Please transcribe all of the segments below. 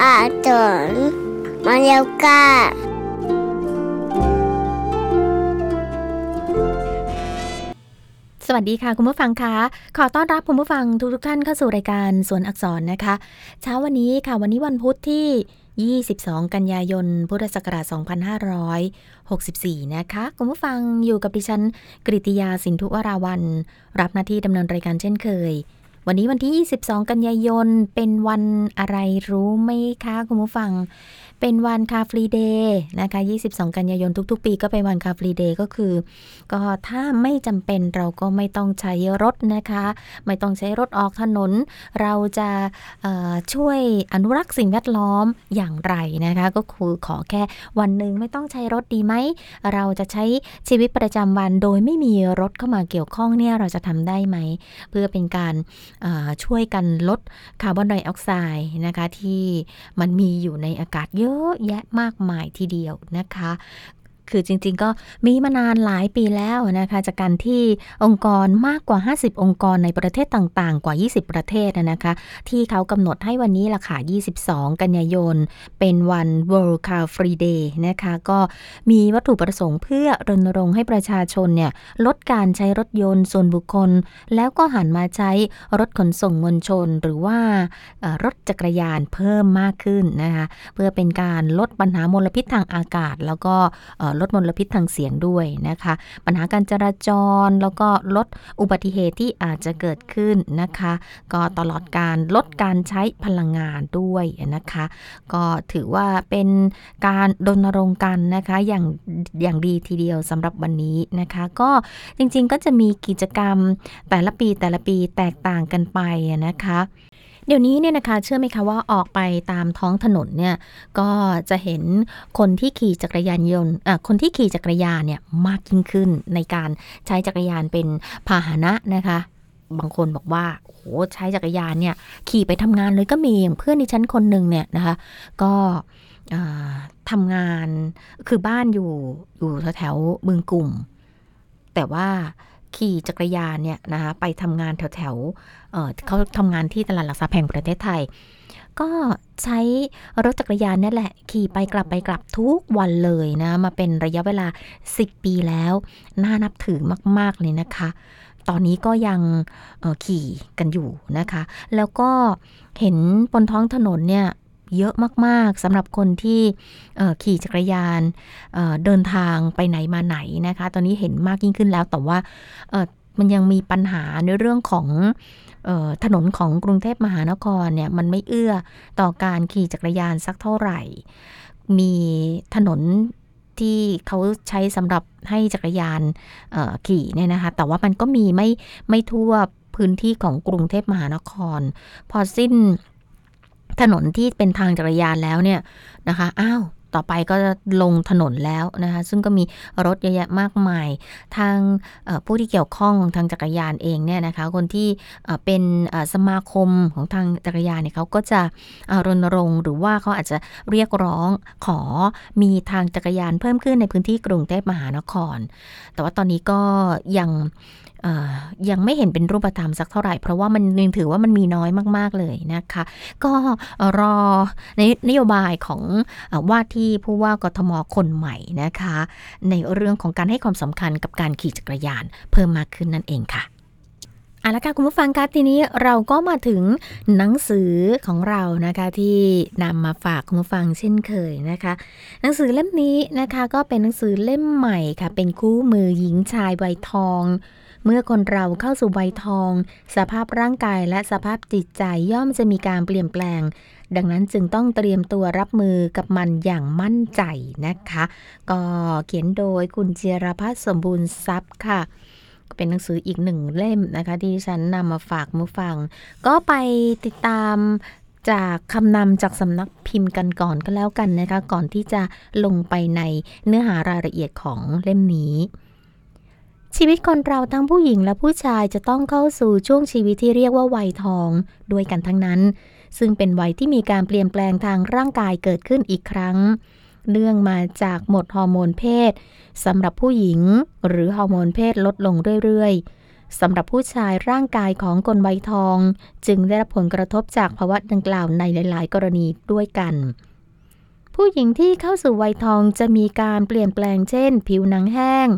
อาตนมาเร็วกาสวัสดีค่ะ คุณผู้ฟังคะขอต้อนรับคุณผู้ฟังทุกทกท่านเข้าสู่รายการสวนอักษรนะคะ เช้าวันนี้ค่ะวันนี้วันพุธที่ 22 กันยายน พุทธศักราช 2564 นะคะ คุณผู้ฟังอยู่กับดิฉันกริติยาสินทุวราวัน รับหน้าที่ดำเนินรายการเช่นเคย วันนี้วันที่ 22 กันยายน เป็นวันอะไรรู้ไหมคะ คุณผู้ฟัง เป็นวัน Car Free Day นะคะ 22 กันยายนทุก ๆ ปีก็เป็นวัน Car Free Day ก็คือ ก็ถ้าไม่จำเป็นเราก็ไม่ต้องใช้รถนะคะ ไม่ต้องใช้รถออกถนน เราจะช่วยอนุรักษ์สิ่งแวดล้อมอย่างไรนะคะ ก็คือขอแค่วันหนึ่งไม่ต้องใช้รถดีไหม เราจะใช้ชีวิตประจำวันโดยไม่มีรถเข้ามาเกี่ยวข้องเนี่ยเราจะทำได้ไหม เพื่อเป็นการช่วยกันลดคาร์บอนไดออกไซด์นะคะที่มันมีอยู่ในอากาศเยอะอะแยะมากมายทีเดียวนะคะ คือจริง ๆ ก็มีมานานหลายปีแล้วนะคะ จากการที่องค์กรมากกว่า 50 องค์กรในประเทศต่างๆ กว่า 20 ประเทศนะคะ ที่เขากำหนดให้วันนี้ล่ะค่ะ 22 กันยายน เป็นวัน World Car Free Day นะคะ ก็มีวัตถุประสงค์เพื่อรณรงค์ให้ประชาชนเนี่ย ลดการใช้รถยนต์ส่วนบุคคล แล้วก็หันมาใช้รถขนส่งมวลชน หรือว่ารถจักรยานเพิ่มมากขึ้นนะคะ เพื่อเป็นการลดปัญหามลพิษทางอากาศ แล้วก็ลดมลพิษทางเสียงด้วยนะคะ ปัญหาการจราจรแล้วก็ลดอุบัติเหตุที่อาจจะเกิดขึ้นนะคะ ก็ตลอดการลดการใช้พลังงานด้วยนะคะ ก็ถือว่าเป็นการรณรงค์กันนะคะอย่างอย่างดีทีเดียวสำหรับวันนี้นะคะ ก็จริงๆก็จะมีกิจกรรมแต่ละปีแต่ละปีแตกต่างกันไปนะคะ เดี๋ยวนี้เนี่ยนะคะเชื่อไหมคะว่าออกไปตามท้องถนนเนี่ยก็จะเห็นคนที่ขี่จักรยานยนต์อะคนที่ขี่จักรยานเนี่ยมากยิ่งขึ้นในการใช้จักรยานเป็นพาหนะนะคะบางคนบอกว่าโอ้โหใช้จักรยานเนี่ยขี่ไปทำงานเลยก็มีอย่างเพื่อนดิฉันคนหนึ่งเนี่ยนะคะก็อ่าทำงานคือบ้านอยู่อยู่แถวๆบึงกลุ่ม แต่ว่า ขี่จักรยานเนี่ยนะคะไปทำงานแถวๆเอ่อเขาทำงานที่ตลาดหลักทรัพย์แห่งประเทศไทย ก็ใช้รถจักรยานนี่แหละ ขี่ไปกลับไปกลับทุกวันเลยนะ มาเป็นระยะเวลา 10 ปีแล้ว น่านับถือมาก ๆ เลยนะคะ ตอนนี้ก็ยังขี่กันอยู่นะคะ แล้วก็เห็นบนท้องถนนเนี่ย เยอะมาก ๆสำหรับคนที่ขี่จักรยานเเดินทางไปไหนมาไหนนะคะ ตอนนี้เห็นมากยิ่งขึ้นแล้ว แต่ว่ามันยังมีปัญหาในเรื่องของออถนนของกรุงเทพมหานครเนี่ยมันไม่เอื้อต่อการขี่จักรยานสักเท่าไหร่ มีถนนที่เขาใช้สำหรับให้จักรยานขี่เนี่ยนะคะ แต่ว่ามันก็มีไม่ไม่ทั่วพื้นที่ของกรุงเทพมหานคร พอสิ้น ถนนที่เป็นทางจักรยานแล้วเนี่ยนะคะอ้าวต่อไปก็ลงถนนแล้วนะคะ ซึ่งก็มีรถเยอะแยะมากมาย ทางผู้ที่เกี่ยวข้องทางจักรยานเองเนี่ยนะคะ คนที่เป็นสมาคมของทางจักรยานเนี่ยเขาก็จะรณรงค์หรือว่าเขาอาจจะเรียกร้องขอมีทางจักรยานเพิ่มขึ้นในพื้นที่กรุงเทพมหานคร แต่ว่าตอนนี้ก็ยัง ยังไม่เห็นเป็นรูปธรรมสักเท่าไหร่ เพราะว่ามันยังถือว่ามันมีน้อยมาก ๆ เลยนะคะ ก็รอในนโยบายของอว่าที่ผู้ว่ากทมคนใหม่นะคะ ในเรื่องของการให้ความสำคัญกับการขี่จักรยาน เพิ่มมากขึ้นนั่นเองค่ะเอาละค่ะคุณผู้ฟังคะทีนี้เราก็มาถึงหนังสือของเรานะคะที่นำมาฝากคุณผู้ฟังเช่นเคยนะคะ หนังสือเล่มนี้นะคะก็เป็นหนังสือเล่มใหม่ค่ะ เป็นคู่มือหญิงชายวัยทอง เมื่อคนเราเข้าสู่วัยทอง สภาพร่างกายและสภาพจิตใจย่อมจะมีการเปลี่ยนแปลง ดังนั้นจึงต้องเตรียมตัวรับมือกับมันอย่างมั่นใจนะคะ ก็เขียนโดยคุณเจยรพัฒน์สมบูรณ์ทรัพย์ค่ะเป็นหนังสืออีกหนึ่งเล่มนะคะที่ดิฉันนำมาฝากมือฟัง ก็ไปติดตามจากคำนำจากสำนักพิมพ์กันก่อนก็แล้วกันนะคะ ก่อนที่จะลงไปในเนื้อหารายละเอียดของเล่มนี้ ชีวิตคนเราทั้งผู้หญิงและผู้ชายจะต้องเข้าสู่ช่วงชีวิตที่เรียกว่าวัยทองด้วยกันทั้งนั้น ซึ่งเป็นวัยที่มีการเปลี่ยนแปลงทางร่างกายเกิดขึ้นอีกครั้ง เนื่องมาจากหมดฮอร์โมนเพศสำหรับผู้หญิง หรือฮอร์โมนเพศลดลงเรื่อยๆสำหรับผู้ชายร่างกายของคนวัยทอง จึงได้รับผลกระทบจากภาวะดังกล่าวในหลาย ๆ กรณีด้วยกันผู้หญิงที่เข้าสู่วัยทองจะมีการเปลี่ยนแปลงเช่น ผิวหนังแห้ง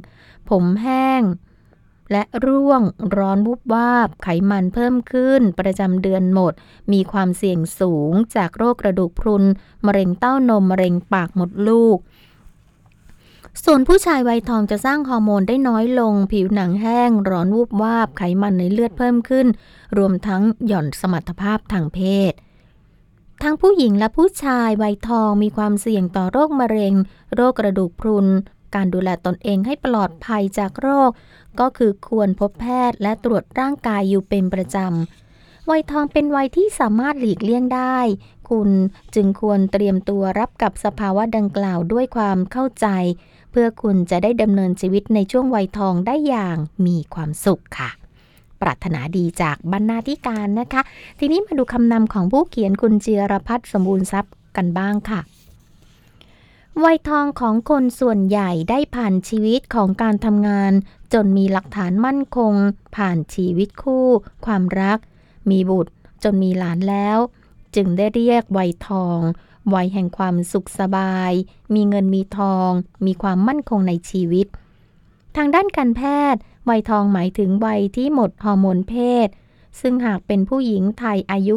ผมแห้ง และร่วงร้อนวุบวาบ ไขมันเพิ่มขึ้น ประจำเดือนหมด มีความเสี่ยงสูงจากโรคกระดูกพรุน มะเร็งเต้านม มะเร็งปากมดลูกส่วนผู้ชายวัยทองจะสร้างฮอร์โมนได้น้อยลง ผิวหนังแห้ง ร้อนวูบวาบ ไขมันในเลือดเพิ่มขึ้น รวมทั้งหย่อนสมรรถภาพทางเพศ ทั้งผู้หญิงและผู้ชายวัยทองมีความเสี่ยงต่อโรคมะเร็ง โรคกระดูกพรุน การดูแลตนเองให้ปลอดภัยจากโรค ก็คือควรพบแพทย์และตรวจร่างกายอยู่เป็นประจำวัยทองเป็นวัยที่สามารถหลีกเลี่ยงได้ คุณจึงควรเตรียมตัวรับกับสภาวะดังกล่าวด้วยความเข้าใจ เพื่อคุณจะได้ดำเนินชีวิตในช่วงวัยทองได้อย่างมีความสุขค่ะปรารถนาดีจากบรรณาธิการนะคะ ทีนี้มาดูคำนำของผู้เขียนคุณเจียรพัฒน์สมบูรณ์ทรัพย์กันบ้างค่ะ วัยทองของคนส่วนใหญ่ได้ผ่านชีวิตของการทำงาน จนมีหลักฐานมั่นคง ผ่านชีวิตคู่ ความรัก มีบุตร จนมีหลานแล้ว จึงได้เรียกวัยทอง วัยแห่งความสุขสบาย มีเงินมีทอง มีความมั่นคงในชีวิต ทางด้านการแพทย์ วัยทองหมายถึงวัยที่หมดฮอร์โมนเพศ ซึ่งหากเป็นผู้หญิงไทยอายุ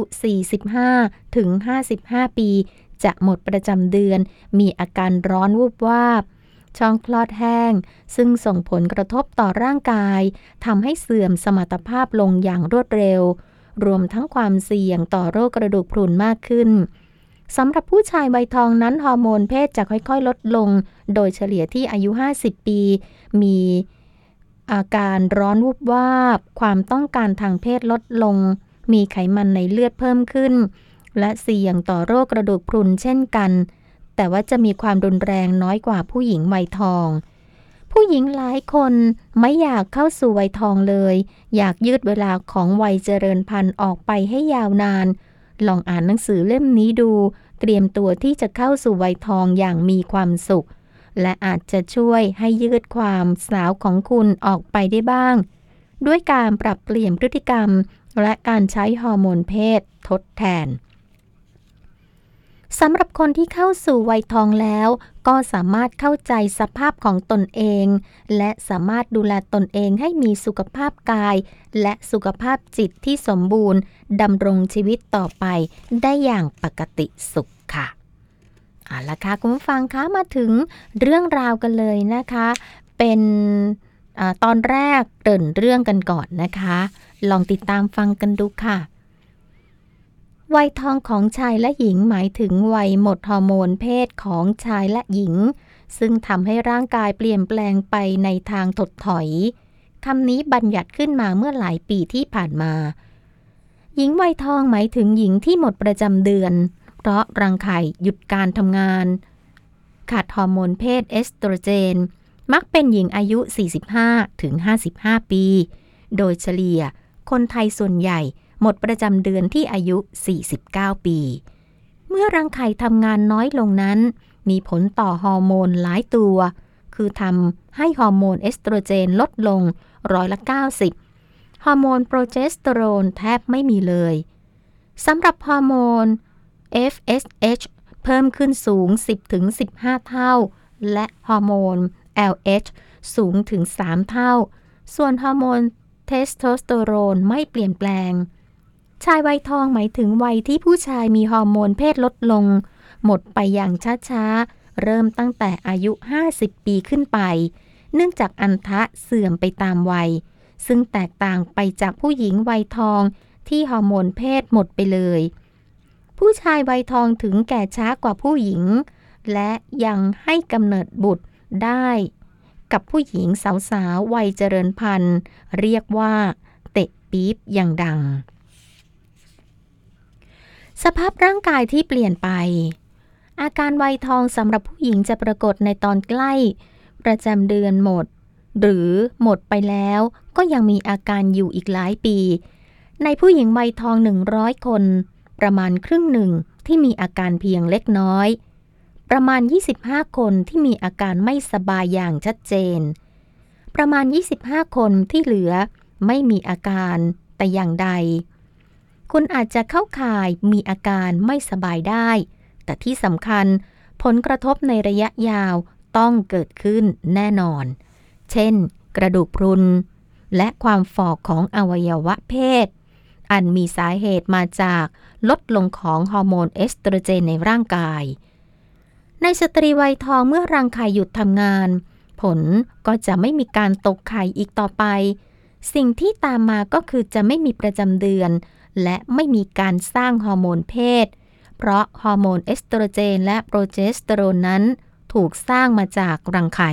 45 ถึง 55 ปี จะหมดประจำเดือน มีอาการร้อนวูบวาบ ช่องคลอดแห้ง ซึ่งส่งผลกระทบต่อร่างกายทำให้เสื่อมสมรรถภาพลงอย่างรวดเร็ว รวมทั้งความเสี่ยงต่อโรคกระดูกพรุนมากขึ้นสำหรับผู้ชายวัยทองนั้นฮอร์โมนเพศจะค่อยๆ ลดลง โดยเฉลี่ยที่อายุ 50 ปี มีอาการร้อนวุบวาบ ความต้องการทางเพศลดลง มีไขมันในเลือดเพิ่มขึ้น และเสี่ยงต่อโรคกระดูกพรุนเช่นกัน แต่ว่าจะมีความรุนแรงน้อยกว่าผู้หญิงวัยทอง ผู้หญิงหลายคนไม่อยากเข้าสู่วัยทองเลย อยากยืดเวลาของวัยเจริญพันธุ์ออกไปให้ยาวนาน ลองอ่านหนังสือเล่มนี้ดู เตรียมตัวที่จะเข้าสู่วัยทองอย่างมีความสุข และอาจจะช่วยให้ยืดความสาวของคุณออกไปได้บ้าง ด้วยการปรับเปลี่ยนพฤติกรรมและการใช้ฮอร์โมนเพศทดแทน สำหรับคนที่เข้าสู่วัยทองแล้ว ก็สามารถเข้าใจสภาพของตนเอง และสามารถดูแลตนเองให้มีสุขภาพกาย และสุขภาพจิตที่สมบูรณ์ดำรงชีวิตต่อไป ได้อย่างปกติสุขค่ะเอาละค่ะคุณผู้ฟังคะมาถึงเรื่องราวกันเลยนะคะ เป็นอาตอนแรกเกริ่นเรื่องกันก่อนนะคะ ลองติดตามฟังกันดูค่ะ วัยทองของชายและหญิงหมายถึงวัยหมดฮอร์โมนเพศของชายและหญิง ซึ่งทำให้ร่างกายเปลี่ยนแปลงไปในทางถดถอยคำนี้บัญญัติขึ้นมาเมื่อหลายปีที่ผ่านมา หญิงวัยทองหมายถึงหญิงที่หมดประจำเดือน เพราะรังไข่หยุดการทำงาน ขาดฮอร์โมนเพศเอสโตรเจน มักเป็นหญิงอายุ 45ถึง55 ปี โดยเฉลี่ย คนไทยส่วนใหญ่ หมดประจำเดือนที่อายุ 49 ปี เมื่อรังไข่ทำงานน้อยลงนั้น มีผลต่อฮอร์โมนหลายตัว คือทำให้ฮอร์โมนเอสโตรเจนลดลงร้อยละ 90 ฮอร์โมนโปรเจสเตอโรนแทบไม่มีเลยสำหรับฮอร์โมน FSH เพิ่มขึ้นสูง 10-15 เท่า และฮอร์โมน LH สูงถึง 3 เท่า ส่วนฮอร์โมนเทสโทสเตอโรนไม่เปลี่ยนแปลง ชายวัยทองหมายถึงวัยที่ผู้ชายมีฮอร์โมนเพศลดลง หมดไปอย่างช้าๆ เริ่มตั้งแต่อายุ 50 ปีขึ้นไป เนื่องจากอันทะเสื่อมไปตามวัย ซึ่งแตกต่างไปจากผู้หญิงวัยทองที่ฮอร์โมนเพศหมดไปเลย ผู้ชายวัยทองถึงแก่ช้ากว่าผู้หญิง และยังให้กำเนิดบุตรได้ กับผู้หญิงสาวๆวัยเจริญพันธุ์ เรียกว่า เตะปี๊บอย่างดัง สภาพร่างกายที่เปลี่ยนไป อาการวัยทองสำหรับผู้หญิงจะปรากฏในตอนใกล้ ประจำเดือนหมด หรือหมดไปแล้วก็ยังมีอาการอยู่อีกหลายปี ในผู้หญิงวัยทอง 100 คน ประมาณครึ่งหนึ่งที่มีอาการเพียงเล็กน้อย ประมาณ 25 คนที่มีอาการไม่สบายอย่างชัดเจน ประมาณ 25 คนที่เหลือไม่มีอาการแต่อย่างใด คุณอาจจะเข้าข่ายมีอาการไม่สบายได้ แต่ที่สำคัญผลกระทบในระยะยาวต้องเกิดขึ้นแน่นอน เช่น กระดูกพรุน และความฝ่อของอวัยวะเพศ อันมีสาเหตุมาจากลดลงของฮอร์โมนเอสโตรเจนในร่างกาย ในสตรีวัยทองเมื่อรังไข่หยุดทำงาน ผลก็จะไม่มีการตกไข่อีกต่อไป สิ่งที่ตามมาก็คือจะไม่มีประจำเดือน และไม่มีการสร้างฮอร์โมนเพศ เพราะฮอร์โมนเอสโตรเจนและโปรเจสเตอโรนนั้น ถูกสร้างมาจากรังไข่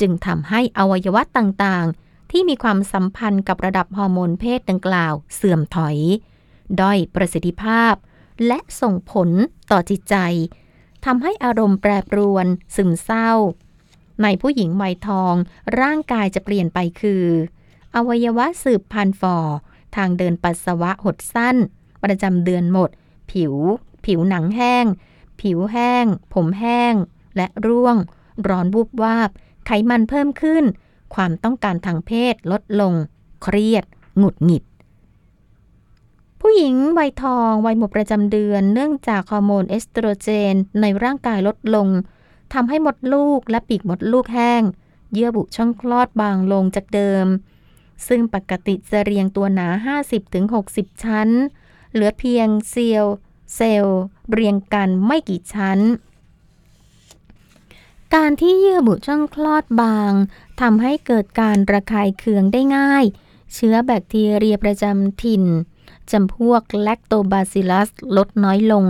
จึงทำให้อวัยวะต่างๆ ที่มีความสัมพันธ์กับระดับฮอร์โมนเพศดังกล่าวเสื่อมถอย ด้อยประสิทธิภาพ และส่งผลต่อจิตใจทำให้อารมณ์แปรปรวน ซึมเศร้า ในผู้หญิงวัยทอง ร่างกายจะเปลี่ยนไปคือ อวัยวะสืบพันธุ์ฝ่อ ทางเดินปัสสาวะหดสั้น ประจำเดือนหมด ผิว ผิวหนังแห้ง ผิวแห้ง ผมแห้ง และร่วง ร้อนวูบวาบ ไขมันเพิ่มขึ้น ความต้องการทางเพศลดลง เครียด หงุดหงิด ผู้หญิงวัยทองวัยหมดประจำเดือน เนื่องจากฮอร์โมนเอสโตรเจน ในร่างกายลดลงทำให้มดลูกและปีกมดลูกแห้ง เยื่อบุช่องคลอดบางลงจากเดิม ซึ่งปกติจะเรียงตัวหนา 50-60 ชั้น เหลือเพียงเซลล์เซลล์เรียงกันไม่กี่ชั้น การที่เยื่อบุช่องคลอดบางทำให้เกิดการระคายเคืองได้ง่าย เชื้อแบคทีเรียประจำถิ่นจำพวกแลคโตบาซิลัสลดน้อยลง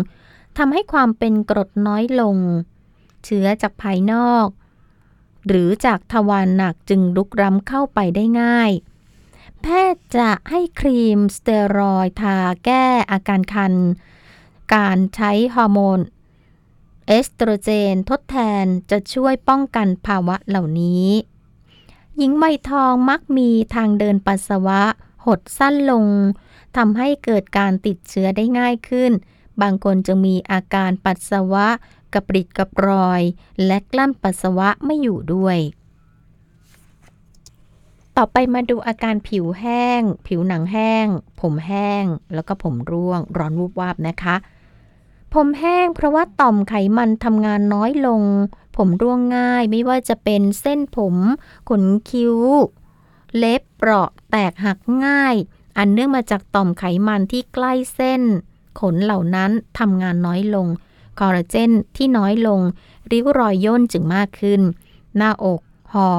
ทำให้ความเป็นกรดน้อยลง เชื้อจากภายนอก หรือจากทวารหนักจึงลุกล้ำเข้าไปได้ง่าย แพทย์จะให้ครีมสเตียรอยด์ทาแก้อาการคัน การใช้ฮอร์โมนเอสโตรเจนทดแทนจะช่วยป้องกันภาวะเหล่านี้ หญิงวัยทองมักมีทางเดินปัสสาวะ หดสั้นลงทำให้เกิดการติดเชื้อได้ง่ายขึ้น บางคนจะมีอาการปัสสาวะ กระปริดกระปรอย และกลั้นปัสสาวะไม่อยู่ด้วย ต่อไปมาดูอาการผิวแห้ง ผิวหนังแห้ง ผมแห้ง แล้วก็ผมร่วง ร้อนวูบวาบนะคะ ผมแห้งเพราะว่าต่อมไขมันทำงานน้อยลง ผมร่วงง่ายไม่ว่าจะเป็นเส้นผม ขนคิ้ว เล็บเปราะแตกหักง่าย อันเนื่องมาจากต่อมไขมันที่ใกล้เส้น ขนเหล่านั้นทำงานน้อยลง คอลลาเจนที่น้อยลง ริ้วรอยย่นจึงมากขึ้น หน้าอก ห่อ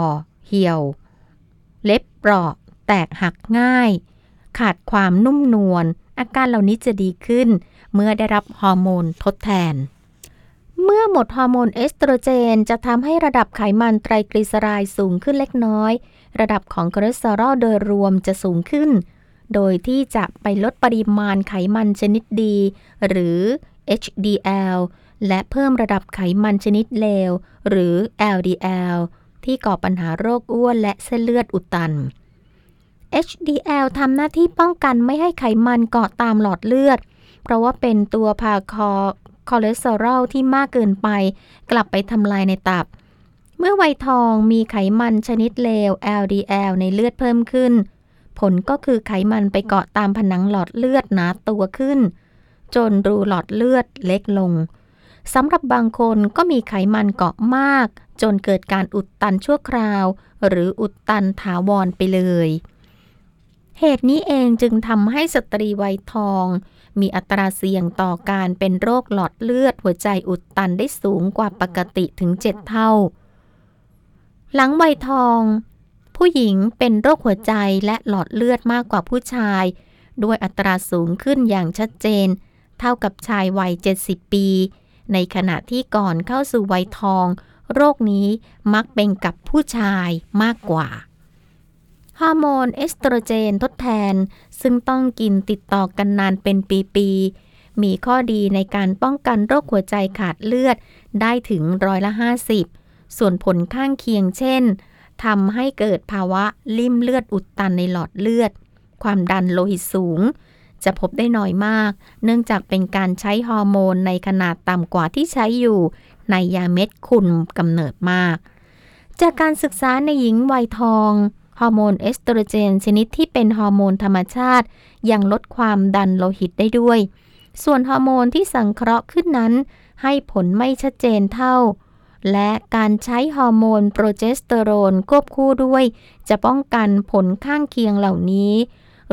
เหี่ยว เล็บเปราะ แตกหักง่าย ขาดความนุ่มนวล อาการเหล่านี้จะดีขึ้น เมื่อได้รับฮอร์โมนทดแทน เมื่อหมดฮอร์โมนเอสโตรเจน จะทำให้ระดับไขมันไตรกลีเซอไรด์สูงขึ้นเล็กน้อย ระดับของคอเลสเตอรอลโดยรวมจะสูงขึ้น โดยที่จะไปลดปริมาณไขมันชนิดดี หรือ HDL และเพิ่มระดับไขมันชนิดเลว หรือ LDL ที่ก่อปัญหาโรคอ้วนและเส้นเลือดอุดตัน HDL ทำหน้าที่ป้องกันไม่ให้ไขมันเกาะตามหลอดเลือด เพราะว่าเป็นตัวพาคอคอเลสเตอรอลที่มากเกินไป กลับไปทำลายในตับ เมื่อวัยทองมีไขมันชนิดเลว LDL ในเลือดเพิ่มขึ้น ผลก็คือไขมันไปเกาะตามผนังหลอดเลือดหนาตัวขึ้น จนรูหลอดเลือดเล็กลงสำหรับบางคนก็มีไขมันเกาะมาก จนเกิดการอุดตันชั่วคราว หรืออุดตันถาวรไปเลย เหตุนี้เองจึงทำให้สตรีวัยทอง มีอัตราเสี่ยงต่อการเป็นโรคหลอดเลือดหัวใจอุดตันได้สูงกว่าปกติถึง 7 เท่า หลังวัยทอง ผู้หญิงเป็นโรคหัวใจและหลอดเลือดมากกว่าผู้ชาย ด้วยอัตราสูงขึ้นอย่างชัดเจน เท่ากับชายวัย 70 ปี ในขณะที่ก่อนเข้าสู่วัยทอง โรคนี้มักเป็นกับผู้ชายมากกว่า ฮอร์โมนเอสโตรเจนทดแทน ซึ่งต้องกินติดต่อกันนานเป็นปีๆ มีข้อดีในการป้องกันโรคหัวใจขาดเลือดได้ถึงร้อยละ 50 ส่วนผลข้างเคียงเช่นทำให้เกิดภาวะลิ่มเลือดอุดตันในหลอดเลือด ความดันโลหิตสูง จะพบได้น้อยมาก เนื่องจากเป็นการใช้ฮอร์โมนในขนาดต่ำกว่าที่ใช้อยู่ ในยาเม็ดคุมกำเนิดมาก จากการศึกษาในหญิงวัยทองฮอร์โมนเอสโตรเจนชนิดที่เป็นฮอร์โมนธรรมชาติ ยังลดความดันโลหิตได้ด้วย ส่วนฮอร์โมนที่สังเคราะห์ขึ้นนั้น ให้ผลไม่ชัดเจนเท่า และการใช้ฮอร์โมนโปรเจสเตอโรนควบคู่ด้วย จะป้องกันผลข้างเคียงเหล่านี้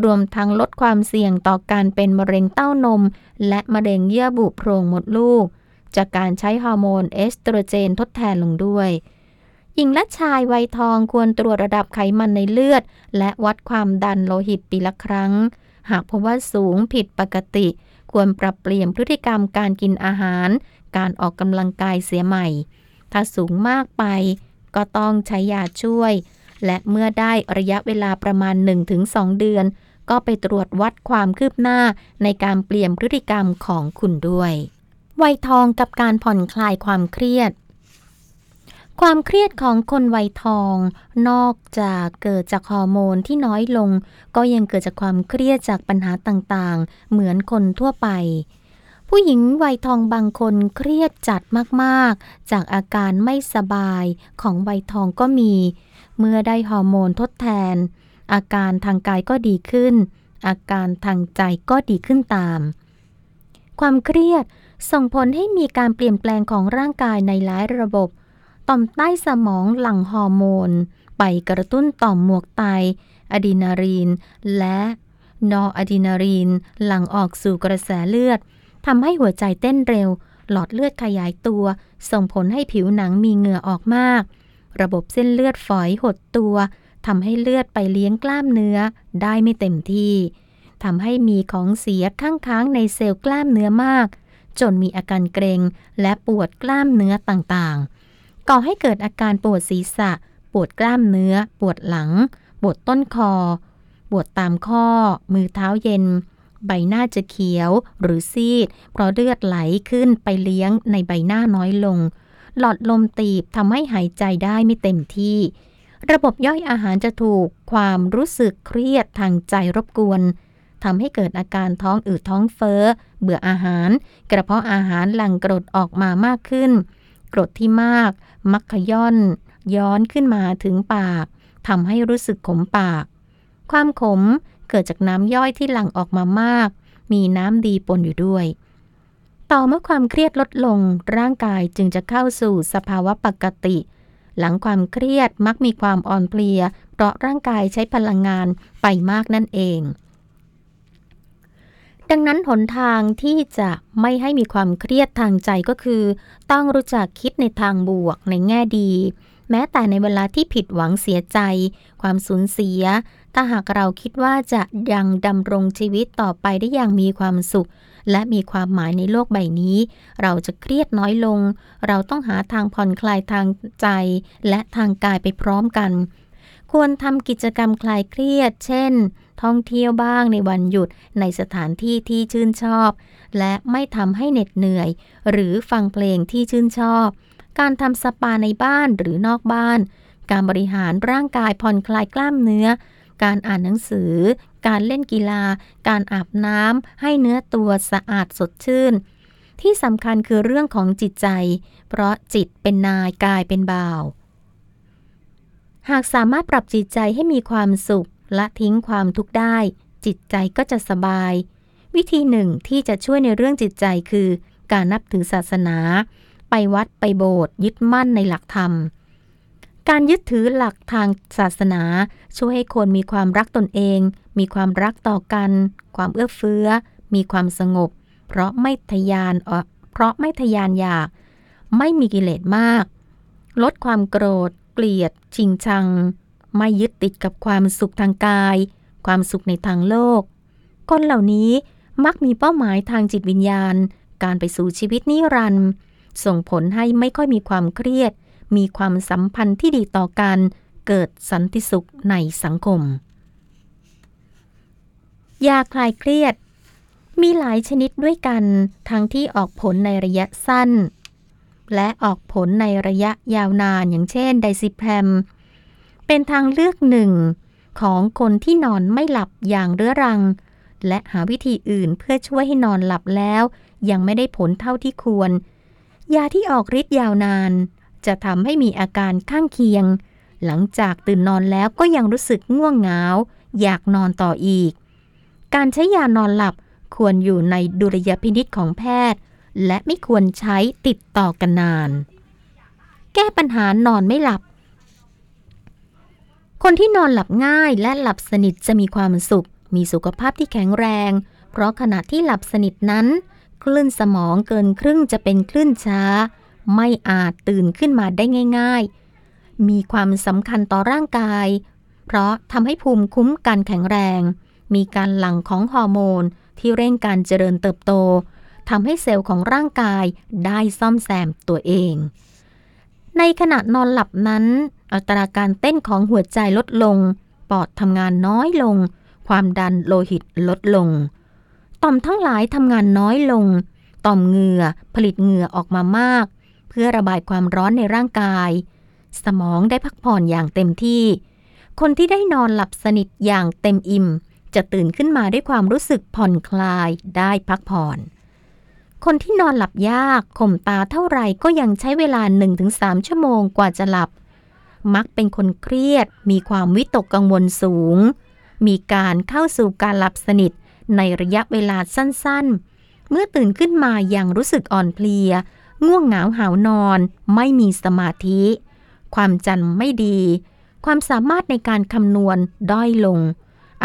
รวมทั้งลดความเสี่ยงต่อการเป็นมะเร็งเต้านม และมะเร็งเยื่อบุโพรงมดลูก จากการใช้ฮอร์โมนเอสโตรเจนทดแทนลงด้วยหญิงและชายวัยทองควรตรวจระดับไขมันในเลือด และวัดความดันโลหิตปีละครั้ง หากพบว่าสูงผิดปกติ ควรปรับเปลี่ยนพฤติกรรมการกินอาหาร การออกกำลังกายเสียใหม่ ถ้าสูงมากไป ก็ต้องใช้ยาช่วย และเมื่อได้ระยะเวลาประมาณ 1-2 เดือน ก็ไปตรวจวัดความคืบหน้าในการเปลี่ยนพฤติกรรมของคุณด้วย วัยทองกับการผ่อนคลายความเครียด ความเครียดของคนวัยทอง นอกจากเกิดจากฮอร์โมนที่น้อยลง ก็ยังเกิดจากความเครียดจากปัญหาต่างๆ เหมือนคนทั่วไป ผู้หญิงวัยทองบางคนเครียดจัดมากๆ จากอาการไม่สบายของวัยทองก็มี เมื่อได้ฮอร์โมนทดแทน อาการทางกายก็ดีขึ้น อาการทางใจก็ดีขึ้นตาม ความเครียด ส่งผลให้มีการเปลี่ยนแปลงของร่างกายในหลายระบบ ต่อมใต้สมองหลั่งฮอร์โมน ไปกระตุ้นต่อมหมวกไตอะดรีนาลีน และนอร์อะดรีนาลีน หลั่งออกสู่กระแสเลือดทำให้หัวใจเต้นเร็ว หลอดเลือดขยายตัว ส่งผลให้ผิวหนังมีเหงื่อออกมาก ระบบเส้นเลือดฝอยหดตัวทำให้เลือดไปเลี้ยงกล้ามเนื้อได้ไม่เต็มที่ทำให้มีของเสียข้างค้างในเซลล์กล้ามเนื้อมาก จนมีอาการเกร็ง และปวดกล้ามเนื้อต่างๆ ก่อให้เกิดอาการปวดศีรษะ ปวดกล้ามเนื้อ ปวดหลัง ปวดต้นคอ ปวดตามข้อ มือเท้าเย็น ใบหน้าจะเขียวหรือซีด เพราะเลือดไหลขึ้นไปเลี้ยงในใบหน้าน้อยลง หลอดลมตีบทำให้หายใจได้ไม่เต็มที่ ระบบย่อยอาหารจะถูกความรู้สึกเครียดทางใจรบกวน ทำให้เกิดอาการท้องอืดท้องเฟ้อ เบื่ออาหาร กระเพาะอาหารหลั่งกรดออกมามากขึ้น กรดที่มาก มักขย่อน ย้อนขึ้นมาถึงปากทำให้รู้สึกขมปาก ความขมเกิดจากน้ำย่อยที่หลั่งออกมามาก มีน้ำดีปนอยู่ด้วย ต่อเมื่อความเครียดลดลง ร่างกายจึงจะเข้าสู่สภาวะปกติ หลังความเครียดมักมีความอ่อนเพลีย เพราะร่างกายใช้พลังงานไปมากนั่นเอง ดังนั้นหนทางที่จะไม่ให้มีความเครียดทางใจก็คือ ต้องรู้จักคิดในทางบวกในแง่ดี แม้แต่ในเวลาที่ผิดหวังเสียใจ ความสูญเสีย ถ้าหากเราคิดว่าจะยังดำรงชีวิตต่อไปได้อย่างมีความสุข และมีความหมายในโลกใบนี้ เราจะเครียดน้อยลง เราต้องหาทางผ่อนคลายทางใจ และทางกายไปพร้อมกัน ควรทำกิจกรรมคลายเครียด เช่น ท่องเที่ยวบ้างในวันหยุดในสถานที่ที่ชื่นชอบ และไม่ทำให้เหน็ดเหนื่อย หรือฟังเพลงที่ชื่นชอบ การทำสปาในบ้านหรือนอกบ้าน การบริหารร่างกายผ่อนคลายกล้ามเนื้อ การอ่านหนังสือ การเล่นกีฬา การอาบน้ำให้เนื้อตัวสะอาดสดชื่น ที่สำคัญคือเรื่องของจิตใจ เพราะจิตเป็นนายกายเป็นบ่าวหากสามารถปรับจิตใจให้มีความสุข ละทิ้งความทุกข์ได้ จิตใจก็จะสบาย วิธีหนึ่งที่จะช่วยในเรื่องจิตใจคือ การนับถือศาสนา ไปวัดไปโบสถ์ยึดมั่นในหลักธรรม การยึดถือหลักทางศาสนา ช่วยให้คนมีความรักตนเอง มีความรักต่อกัน ความเอื้อเฟื้อ มีความสงบ เพราะไม่ทยานเพราะไม่ทยานอยาก ไม่มีกิเลสมาก ลดความโกรธ เกลียด ชิงชัง ไม่ยึดติดกับความสุขทางกาย ความสุขในทางโลก คนเหล่านี้มักมีเป้าหมายทางจิตวิญญาณ การไปสู่ชีวิตนิรันดร์ส่งผลให้ไม่ค่อยมีความเครียด มีความสัมพันธ์ที่ดีต่อกันเกิดสันติสุขในสังคม ยาคลายเครียด มีหลายชนิดด้วยกัน ทั้งที่ออกผลในระยะสั้น และออกผลในระยะยาวนานอย่างเช่นไดซิแพรม เป็นทางเลือกหนึ่งของคนที่นอนไม่หลับอย่างเรื้อรัง และหาวิธีอื่นเพื่อช่วยให้นอนหลับแล้ว ยังไม่ได้ผลเท่าที่ควร ยาที่ออกฤทธิ์ยาวนาน จะทำให้มีอาการข้างเคียง หลังจากตื่นนอนแล้วก็ยังรู้สึกง่วงเหงาอยากนอนต่ออีก การใช้ยานอนหลับควรอยู่ในดุลยพินิษของแพทย์ และไม่ควรใช้ติดต่อกันนาน แก้ปัญหานอนไม่หลับ คนที่นอนหลับง่ายและหลับสนิทจะมีความสุข มีสุขภาพที่แข็งแรง เพราะขณะที่หลับสนิทนั้น คลื่นสมองเกินครึ่งจะเป็นคลื่นช้า ไม่อาจตื่นขึ้นมาได้ง่าย ๆ มีความสำคัญต่อร่างกาย เพราะทำให้ภูมิคุ้มกันแข็งแรง มีการหลั่งของฮอร์โมนที่เร่งการเจริญเติบโตทำให้เซลล์ของร่างกายได้ซ่อมแซมตัวเอง ในขณะนอนหลับนั้น อัตราการเต้นของหัวใจลดลง ปอดทำงานน้อยลง ความดันโลหิตลดลง ต่อมทั้งหลายทำงานน้อยลง ต่อมเหงื่อผลิตเหงื่อออกมามาก เพื่อระบายความร้อนในร่างกาย สมองได้พักผ่อนอย่างเต็มที่ คนที่ได้นอนหลับสนิทอย่างเต็มอิ่ม จะตื่นขึ้นมาด้วยความรู้สึกผ่อนคลายได้พักผ่อนคนที่นอนหลับยากข่มตาเท่าไหร่ก็ยังใช้เวลา 1-3 ชั่วโมงกว่าจะหลับ มักเป็นคนเครียด มีความวิตกกังวลสูง มีการเข้าสู่การหลับสนิทในระยะเวลาสั้นๆ เมื่อตื่นขึ้นมายังรู้สึกอ่อนเพลีย ง่วงเหงาหาวนอน ไม่มีสมาธิ ความจำไม่ดี ความสามารถในการคำนวณด้อยลง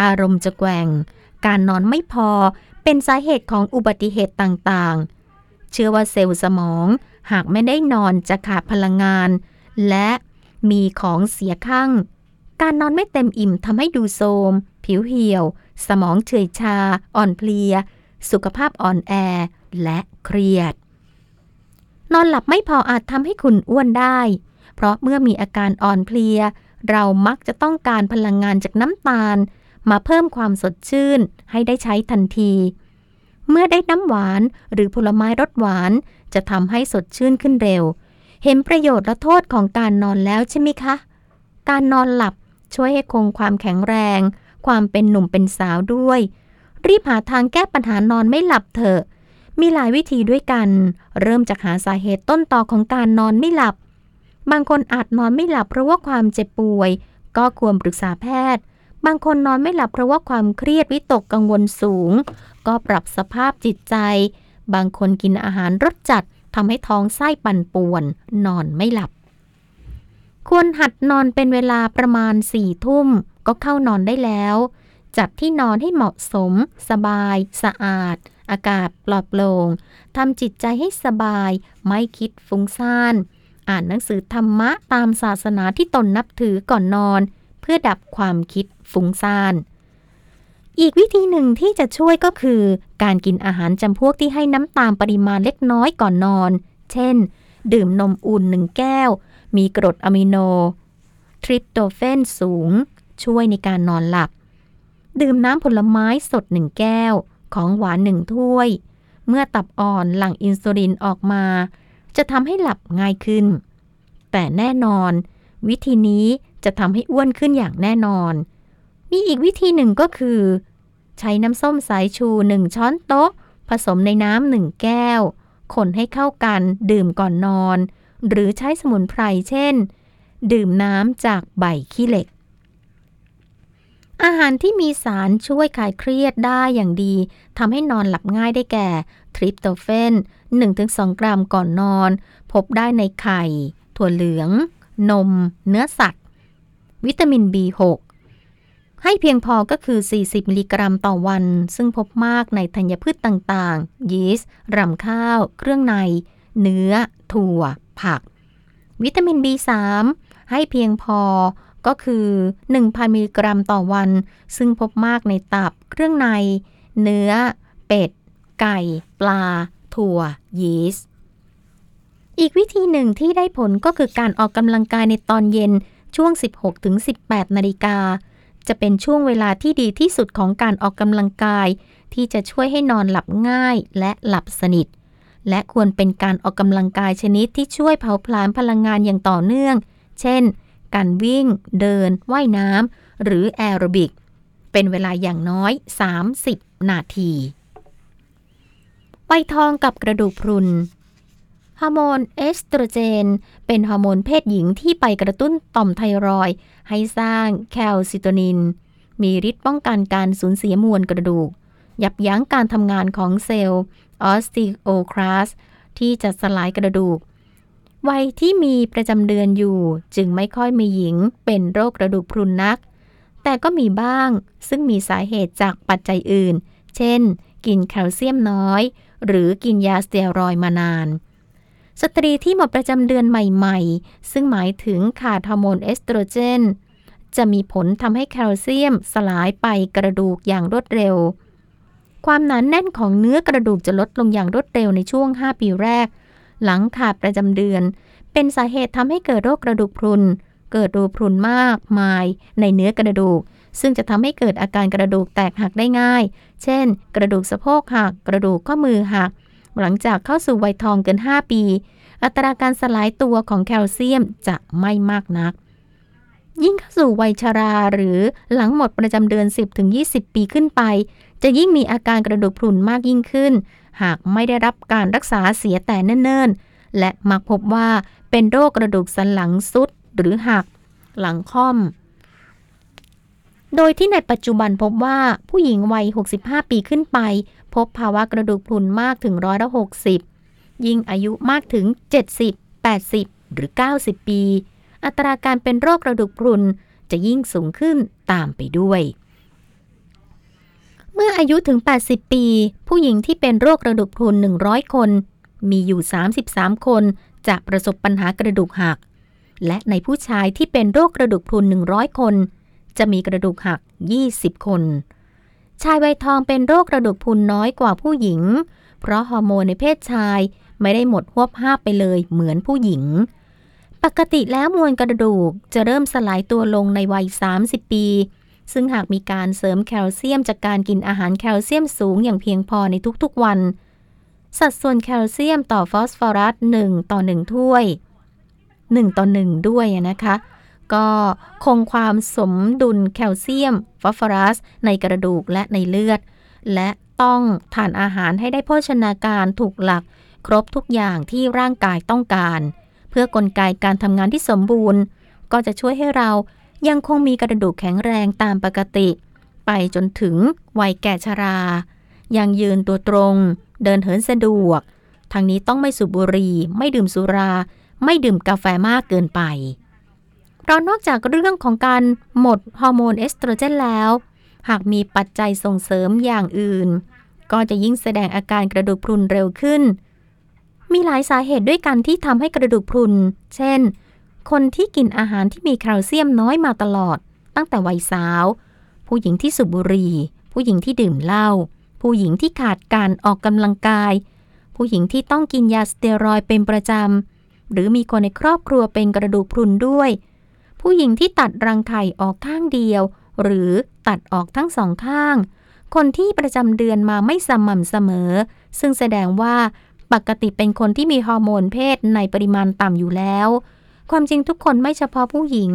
อารมณ์จะแกว่ง การนอนไม่พอเป็นสาเหตุของอุบัติเหตุต่างๆ เชื่อว่าเซลล์สมองหากไม่ได้นอนจะขาดพลังงาน และ มีของเสียข้าง การนอนไม่เต็มอิ่มทำให้ดูโทรมผิวเหี่ยว สมองเฉยชา อ่อนเพลีย สุขภาพอ่อนแอ และเครียด นอนหลับไม่พออาจทำให้คุณอ้วนได้ เพราะเมื่อมีอาการอ่อนเพลีย เรามักจะต้องการพลังงานจากน้ำตาล มาเพิ่มความสดชื่น ให้ได้ใช้ทันที เมื่อได้น้ำหวานหรือผลไม้รสหวานจะทำให้สดชื่นขึ้นเร็ว เห็นประโยชน์และโทษของการนอนแล้วใช่ไหมคะ การนอนหลับช่วยให้คงความแข็งแรง ความเป็นหนุ่มเป็นสาวด้วย รีบหาทางแก้ปัญหานอนไม่หลับเถอะ มีหลายวิธีด้วยกัน เริ่มจากหาสาเหตุต้นตอของการนอนไม่หลับ บางคนอาจนอนไม่หลับเพราะว่าความเจ็บป่วย ก็ควรปรึกษาแพทย์ บางคนนอนไม่หลับเพราะว่าความเครียดวิตกกังวลสูง ก็ปรับสภาพจิตใจ บางคนกินอาหารรสจัด ทำให้ท้องไส้ปั่นป่วน นอนไม่หลับ ควรหัดนอนเป็นเวลาประมาณสี่ทุ่มก็เข้านอนได้แล้ว จัดที่นอนให้เหมาะสม สบาย สะอาด อากาศปลอดโปร่งทำจิตใจให้สบาย ไม่คิดฟุ้งซ่าน อ่านหนังสือธรรมะตามศาสนาที่ตนนับถือก่อนนอน เพื่อดับความคิดฟุ้งซ่าน อีกวิธีหนึ่งที่จะช่วยก็คือ การกินอาหารจำพวกที่ให้น้ำตาลปริมาณเล็กน้อยก่อนนอน เช่น ดื่มนมอุ่นหนึ่งแก้ว มีกรดอะมิโน ทริปโตเฟนสูง ช่วยในการนอนหลับ ดื่มน้ำผลไม้สดหนึ่งแก้ว ของหวานหนึ่งถ้วย เมื่อตับอ่อนหลั่งอินซูลินออกมา จะทำให้หลับง่ายขึ้น แต่แน่นอน วิธีนี้จะทำให้อ้วนขึ้นอย่างแน่นอน มีอีกวิธีหนึ่งก็คือ ใช้น้ำส้มสายชูหนึ่งช้อนโต๊ะ ผสมในน้ำหนึ่งแก้ว คนให้เข้ากันดื่มก่อนนอน หรือใช้สมุนไพรเช่น ดื่มน้ำจากใบขี้เหล็ก อาหารที่มีสารช่วยคลายเครียดได้อย่างดีทำให้นอนหลับง่ายได้แก่ทริปโตเฟน 1-2 กรัมก่อนนอน พบได้ในไข่ ถั่วเหลือง นม เนื้อสัตว์ วิตามิน B6 ให้เพียงพอก็คือ 40 มิลลิกรัมต่อวัน ซึ่งพบมากในธัญพืชต่างๆ ยีสต์รำข้าว เครื่องใน เนื้อ ถั่ว ผัก วิตามิน B3 ให้เพียงพอก็คือ 1,000 มิลลิกรัมต่อวัน ซึ่งพบมากในตับ เครื่องใน เนื้อ เป็ด ไก่ ปลา ถั่ว ยีสต์อีกวิธีหนึ่งที่ได้ผลก็คือการออกกำลังกายในตอนเย็นช่วง 16-18 นาฬิกา จะเป็นช่วงเวลาที่ดีที่สุดของการออกกำลังกาย ที่จะช่วยให้นอนหลับง่ายและหลับสนิท และควรเป็นการออกกำลังกายชนิดที่ช่วยเผาผลาญพลังงานอย่างต่อเนื่อง เช่น การวิ่ง เดิน ว่ายน้ำหรือแอโรบิก เป็นเวลาอย่างน้อย 30 นาทีวัยทองกับกระดูกพรุนฮอร์โมนเอสโตรเจน เป็นฮอร์โมนเพศหญิงที่ไปกระตุ้นต่อมไทรอยด์ ให้สร้างแคลซิโตนิน มีฤทธิ์ป้องกันการสูญเสียมวลกระดูก ยับยั้งการทำงานของเซลล์ออสติโอคลาสที่จะสลายกระดูก วัยที่มีประจำเดือนอยู่จึงไม่ค่อยมีหญิงเป็นโรคกระดูกพรุนนัก แต่ก็มีบ้างซึ่งมีสาเหตุจากปัจจัยอื่น เช่น กินแคลเซียมน้อย หรือกินยาสเตียรอยด์มานาน สตรีที่หมดประจำเดือนใหม่ๆ ซึ่งหมายถึงขาดฮอร์โมนเอสโตรเจน จะมีผลทำให้แคลเซียมสลายไปกระดูกอย่างรวดเร็ว ความหนาแน่นของเนื้อกระดูกจะลดลงอย่างรวดเร็วในช่วง 5 ปีแรก หลังขาดประจำเดือน เป็นสาเหตุทำให้เกิดโรคกระดูกพรุน เกิดรูพรุนมากมายในเนื้อกระดูกซึ่งจะทำให้เกิดอาการกระดูกแตกหักได้ง่าย เช่น กระดูกสะโพกหัก กระดูกข้อมือหัก หลังจากเข้าสู่วัยทองเกิน 5 ปี อัตราการสลายตัวของแคลเซียมจะไม่มากนัก ยิ่งเข้าสู่วัยชราหรือหลังหมดประจำเดือน 10-20 ปีขึ้นไป จะยิ่งมีอาการกระดูกพรุนมากยิ่งขึ้น หากไม่ได้รับการรักษาเสียแต่เนิ่นๆ และมักพบว่าเป็นโรคกระดูกสันหลังสุดหรือหัก หลังค่อมโดยที่ในปัจจุบันพบว่าผู้หญิงวัย 65 ปีขึ้นไป พบภาวะกระดูกพรุนมากถึงร้อยละ60ยิ่งอายุมากถึง 70 80 หรือ 90 ปี อัตราการเป็นโรคกระดูกพรุนจะยิ่งสูงขึ้นตามไปด้วย เมื่ออายุถึง 80 ปี ผู้หญิงที่เป็นโรคกระดูกพรุน 100 คน มีอยู่ 33 คนจะประสบปัญหากระดูกหัก และในผู้ชายที่เป็นโรคกระดูกพรุน 100 คน จะมีกระดูกหัก 20 คน ชายวัยทองเป็นโรคกระดูกพรุนน้อยกว่าผู้หญิง เพราะฮอร์โมนในเพศชายไม่ได้หมดหวบห้าไปเลยเหมือนผู้หญิง ปกติแล้วมวลกระดูกจะเริ่มสลายตัวลงในวัย 30 ปี ซึ่งหากมีการเสริมแคลเซียมจากการกินอาหารแคลเซียมสูงอย่างเพียงพอในทุกๆวัน สัดส่วนแคลเซียมต่อฟอสฟอรัส 1 ต่อ 1 ถ้วย 1 ต่อ 1 ด้วยนะคะ ก็คงความสมดุลแคลเซียมฟอสฟอรัส ในกระดูกและในเลือด และต้องทานอาหารให้ได้โภชนาการถูกหลัก ครบทุกอย่างที่ร่างกายต้องการ เพื่อกลไกการทำงานที่สมบูรณ์ ก็จะช่วยให้เรายังคงมีกระดูกแข็งแรงตามปกติ ไปจนถึงวัยแก่ชรา ยังยืนตัวตรง เดินเหินสะดวกทางนี้ต้องไม่สูบบุหรี่ไม่ดื่มสุรา ไม่ดื่มกาแฟมากเกินไป เพราะนอกจากเรื่องของการหมดฮอร์โมนเอสโตรเจนแล้ว หากมีปัจจัยส่งเสริมอย่างอื่น ก็จะยิ่งแสดงอาการกระดูกพรุนเร็วขึ้น มีหลายสาเหตุด้วยกันที่ทำให้กระดูกพรุน เช่น คนที่กินอาหารที่มีแคลเซียมน้อยมาตลอด ตั้งแต่วัยสาว ผู้หญิงที่สูบบุหรี่ ผู้หญิงที่ดื่มเหล้า ผู้หญิงที่ขาดการออกกำลังกาย ผู้หญิงที่ต้องกินยาสเตียรอยเป็นประจำ หรือมีคนในครอบครัวเป็นกระดูกพรุนด้วย ผู้หญิงที่ตัดรังไข่ออกข้างเดียว หรือตัดออกทั้งสองข้าง คนที่ประจำเดือนมาไม่สม่ำเสมอ ซึ่งแสดงว่าปกติเป็นคนที่มีฮอร์โมนเพศในปริมาณต่ำอยู่แล้ว ความจริงทุกคนไม่เฉพาะผู้หญิง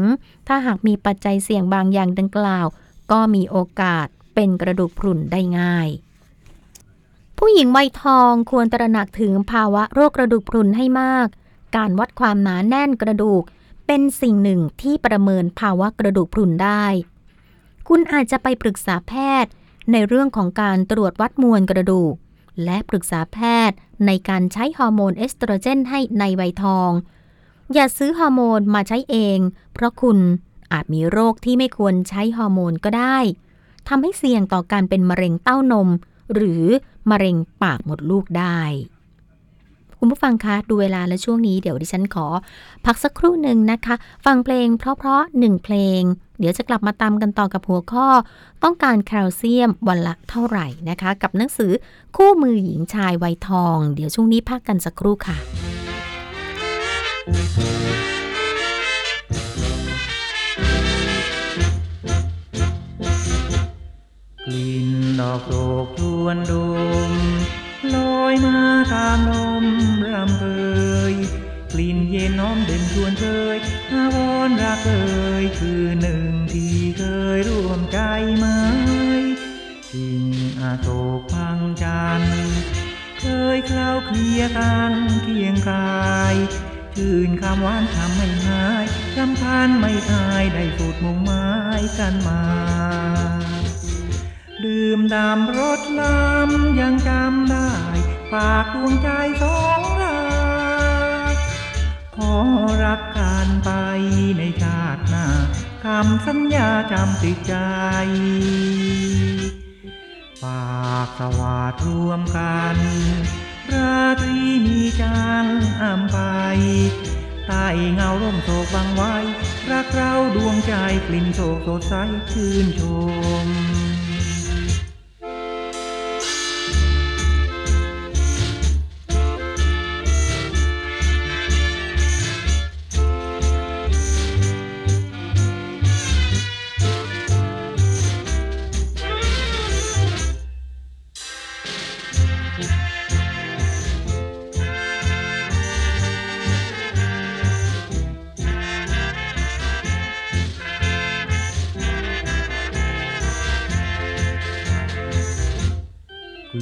ถ้าหากมีปัจจัยเสี่ยงบางอย่างดังกล่าว ก็มีโอกาสเป็นกระดูกพรุนได้ง่าย ผู้หญิงวัยทองควรตระหนักถึงภาวะโรคกระดูกพรุนให้มาก การวัดความหนาแน่นกระดูก เป็นสิ่งหนึ่งที่ประเมินภาวะกระดูกพรุนได้ คุณอาจจะไปปรึกษาแพทย์ ในเรื่องของการตรวจวัดมวลกระดูก และปรึกษาแพทย์ในการใช้ฮอร์โมนเอสโตรเจนให้ในวัยทอง อย่าซื้อฮอร์โมนมาใช้เอง เพราะคุณอาจมีโรคที่ไม่ควรใช้ฮอร์โมนก็ได้ทำให้เสี่ยงต่อการเป็นมะเร็งเต้านม หรือมะเร็งปากมดลูกได้ คุณผู้ฟังคะดูเวลาและช่วงนี้เดี๋ยวดิฉันขอ พักสักครู่หนึ่งนะคะ ฟังเพลงเพราะๆหนึ่งเพลง เดี๋ยวจะกลับมาตามกันต่อกับหัวข้อ ต้องการแคลเซียมวันละเท่าไหร่นะคะ กับหนังสือคู่มือหญิงชายวัยทอง เดี๋ยวช่วงนี้พักกันสักครู่ค่ะ กลิ่นดอกโศกชวนดม ลอยมาตามลมรำเพยกลิ่นเย็นน้อมเด่นชวนเชยอาวรรักเอ่ยคือหนึ่งที่เคยร่วมใจไหมกิ่งอาโศกพังจันเคยเคล้าเคลียกันเคียงกายชื่นคำหวานทำไม่หายรำพันไม่อายได้สูดมุ่งไม้กันมา ดื่มดำรสลำยังจำได้ฝากดวงใจสองเราขอรักกันไปในชาติหน้าคำสัญญาจำติดใจฝากสวาดรวมกันราตรีมีจันทร์อ่ำไปใต้เงาร่มโศกบังไว้ รักเราดวงใจกลิ่นโศกสดใสชื่นชม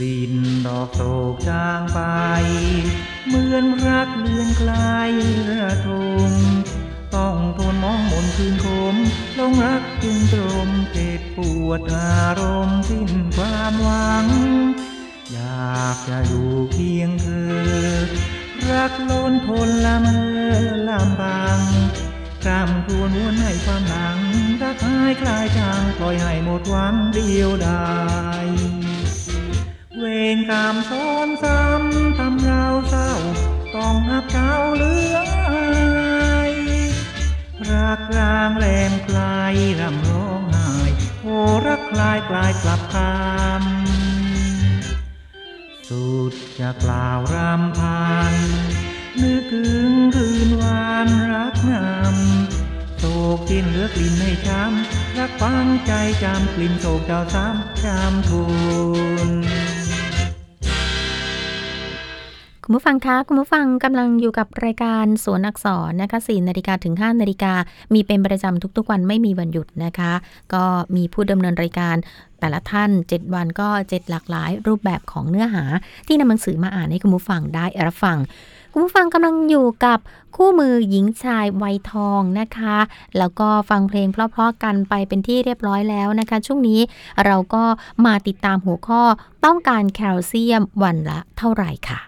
ลิ่นดอกโศกจางไป เหมือนรักเลือนไกลระทมต้องทนมองมนคืนคมลงรักจึงตรมเจ็บปวดอารมณ์สิ้นความหวัง อยากจะอยู่เคียงเธอ รักล้นทนละเมอลำพังกรำครวญวนให้ความหลังรักหายคลายจางปล่อยให้หมดหวังเดียวดาย เวรกรรมซ้อนซ้ำทำเราเศร้า ต้องอับเจ้าเหลืออายรักรางแรงคลายรำร้องไห้โอรักคลายกลายกลับคำสุดจะกล่าวรำพัน นึกถึงคืนวานรักงามโศกกินเหลือกลิ่นให้ช้ำรักฟังใจจำกลิ่นโศกเจ้าซ้ำจำทุน คุณผู้ฟังคะคุณผู้ฟังกำลังอยู่กับรายการสวนอักษรนะคะ4นาฬิกาถึง 5นาฬิกามีเป็นประจำทุกๆวันไม่มีวันหยุดนะคะ ก็มีผู้ดำเนินรายการแต่ละท่าน 7 วันก็ 7 หลากหลาย รูปแบบของเนื้อหา ที่นำหนังสือมาอ่านให้คุณผู้ฟังได้รับฟังคุณผู้ฟังกำลังอยู่กับคู่มือหญิงชายวัยทองนะคะ แล้วก็ฟังเพลงเพราะๆกันไปเป็นที่เรียบร้อยแล้วนะคะ ช่วงนี้เราก็มาติดตามหัวข้อต้องการแคลเซียมวันละเท่าไหร่ค่ะ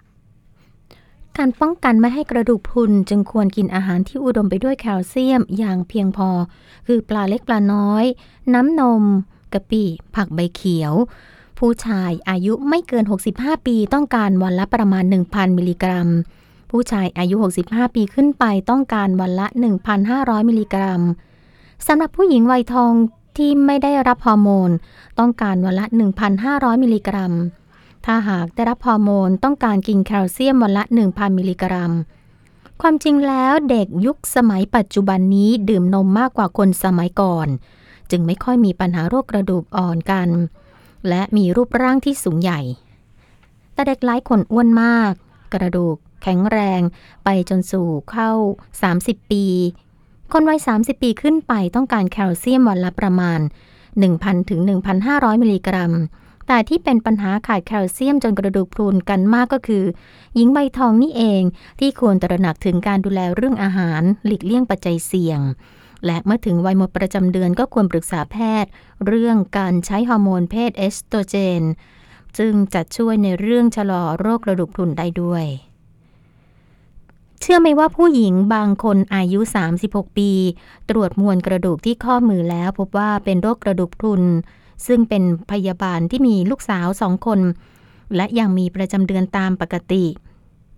การป้องกันไม่ให้กระดูกพรุนจึงควรกินอาหารที่อุดมไปด้วยแคลเซียมอย่างเพียงพอ คือปลาเล็กปลาน้อย น้ำนม กะปิผักใบเขียว ผู้ชายอายุไม่เกิน 65 ปีต้องการวันละประมาณ 1,000 มิลลิกรัม ผู้ชายอายุ 65 ปีขึ้นไปต้องการวันละ 1,500 มิลลิกรัมสำหรับผู้หญิงวัยทองที่ไม่ได้รับฮอร์โมน ต้องการวันละ 1,500 มิลลิกรัม ถ้าหากได้รับฮอร์โมนต้องการกินแคลเซียมวันละ 1,000 มิลลิกรัม ความจริงแล้วเด็กยุคสมัยปัจจุบันนี้ดื่มนมมากกว่าคนสมัยก่อน จึงไม่ค่อยมีปัญหาโรคกระดูกอ่อนกัน และมีรูปร่างที่สูงใหญ่ แต่เด็กหลายคนอ้วนมาก กระดูกแข็งแรงไปจนสู่เข้า 30 ปี คนวัย 30 ปีขึ้นไปต้องการแคลเซียมวันละประมาณ 1,000ถึง1,500 มิลลิกรัม แต่ที่เป็นปัญหาขาดแคลเซียมจนกระดูกพรุนกันมากก็คือ หญิงใบทองนี่เองที่ควรตระหนักถึงการดูแลเรื่องอาหาร หลีกเลี่ยงปัจจัยเสี่ยง และเมื่อถึงวัยหมดประจำเดือนก็ควรปรึกษาแพทย์ เรื่องการใช้ฮอร์โมนเพศเอสโตรเจนซึ่งจะช่วยในเรื่องชะลอโรคกระดูกพรุนได้ด้วย เชื่อไหมว่าผู้หญิงบางคนอายุ 36 ปี ตรวจมวลกระดูกที่ข้อมือแล้วพบว่าเป็นโรคกระดูกพรุน ซึ่งเป็นพยาบาลที่มีลูกสาวสองคน และยังมีประจำเดือนตามปกติ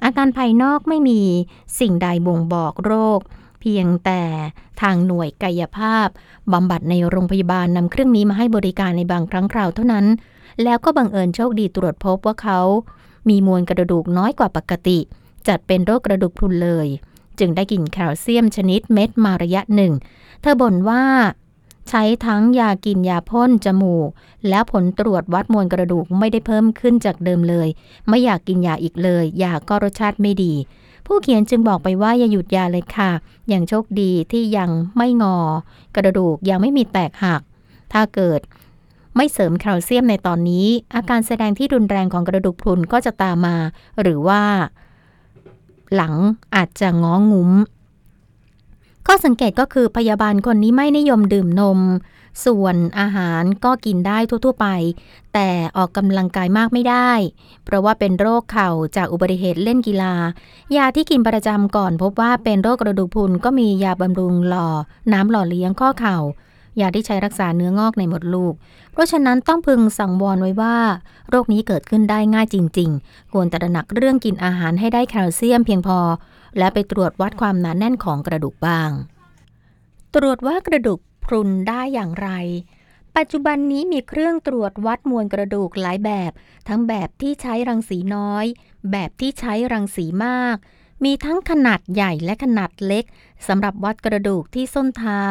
อาการภายนอกไม่มีสิ่งใดบ่งบอกโรค เพียงแต่ทางหน่วยกายภาพบำบัดในโรงพยาบาลนำเครื่องนี้มาให้บริการในบางครั้งคราวเท่านั้น แล้วก็บังเอิญโชคดีตรวจพบว่าเขา มีมวลกระดูกน้อยกว่าปกติ จัดเป็นโรคกระดูกพรุนเลย จึงได้กินแคลเซียมชนิดเม็ดมาระยะหนึ่ง เธอบ่นว่า ใช้ทั้งยากินยาพ่นจมูก แล้วผลตรวจวัดมวลกระดูกไม่ได้เพิ่มขึ้นจากเดิมเลย ไม่อยากกินยาอีกเลย ยาก็รสชาติไม่ดี ผู้เขียนจึงบอกไปว่าอย่าหยุดยาเลยค่ะ อย่างโชคดีที่ยังไม่งอ กระดูกยังไม่มีแตกหัก ถ้าเกิดไม่เสริมแคลเซียมในตอนนี้ อาการแสดงที่รุนแรงของกระดูกพรุนก็จะตามมา หรือว่า หลังอาจจะง้องุ้ม ข้อสังเกตก็คือพยาบาลคนนี้ไม่นิยมดื่มนม ส่วนอาหารก็กินได้ทั่ว ๆ ไป แต่ออกกำลังกายมากไม่ได้ เพราะว่าเป็นโรคเข่าจากอุบัติเหตุเล่นกีฬา ยาที่กินประจำก่อนพบว่าเป็นโรคกระดูกพรุนก็มียาบำรุงหล่อ น้ำหล่อเลี้ยงข้อเข่ายาที่ใช้รักษาเนื้องอกในมดลูก เพราะฉะนั้นต้องพึงสังวรไว้ว่า โรคนี้เกิดขึ้นได้ง่ายจริง ๆ ควรตระหนักเรื่องกินอาหารให้ได้แคลเซียมเพียงพอ และไปตรวจวัดความหนาแน่นของกระดูกบ้าง ตรวจว่ากระดูกพรุนได้อย่างไร ปัจจุบันนี้มีเครื่องตรวจวัดมวลกระดูกหลายแบบ ทั้งแบบที่ใช้รังสีน้อย แบบที่ใช้รังสีมาก มีทั้งขนาดใหญ่และขนาดเล็กสำหรับวัดกระดูกที่ส้นเท้า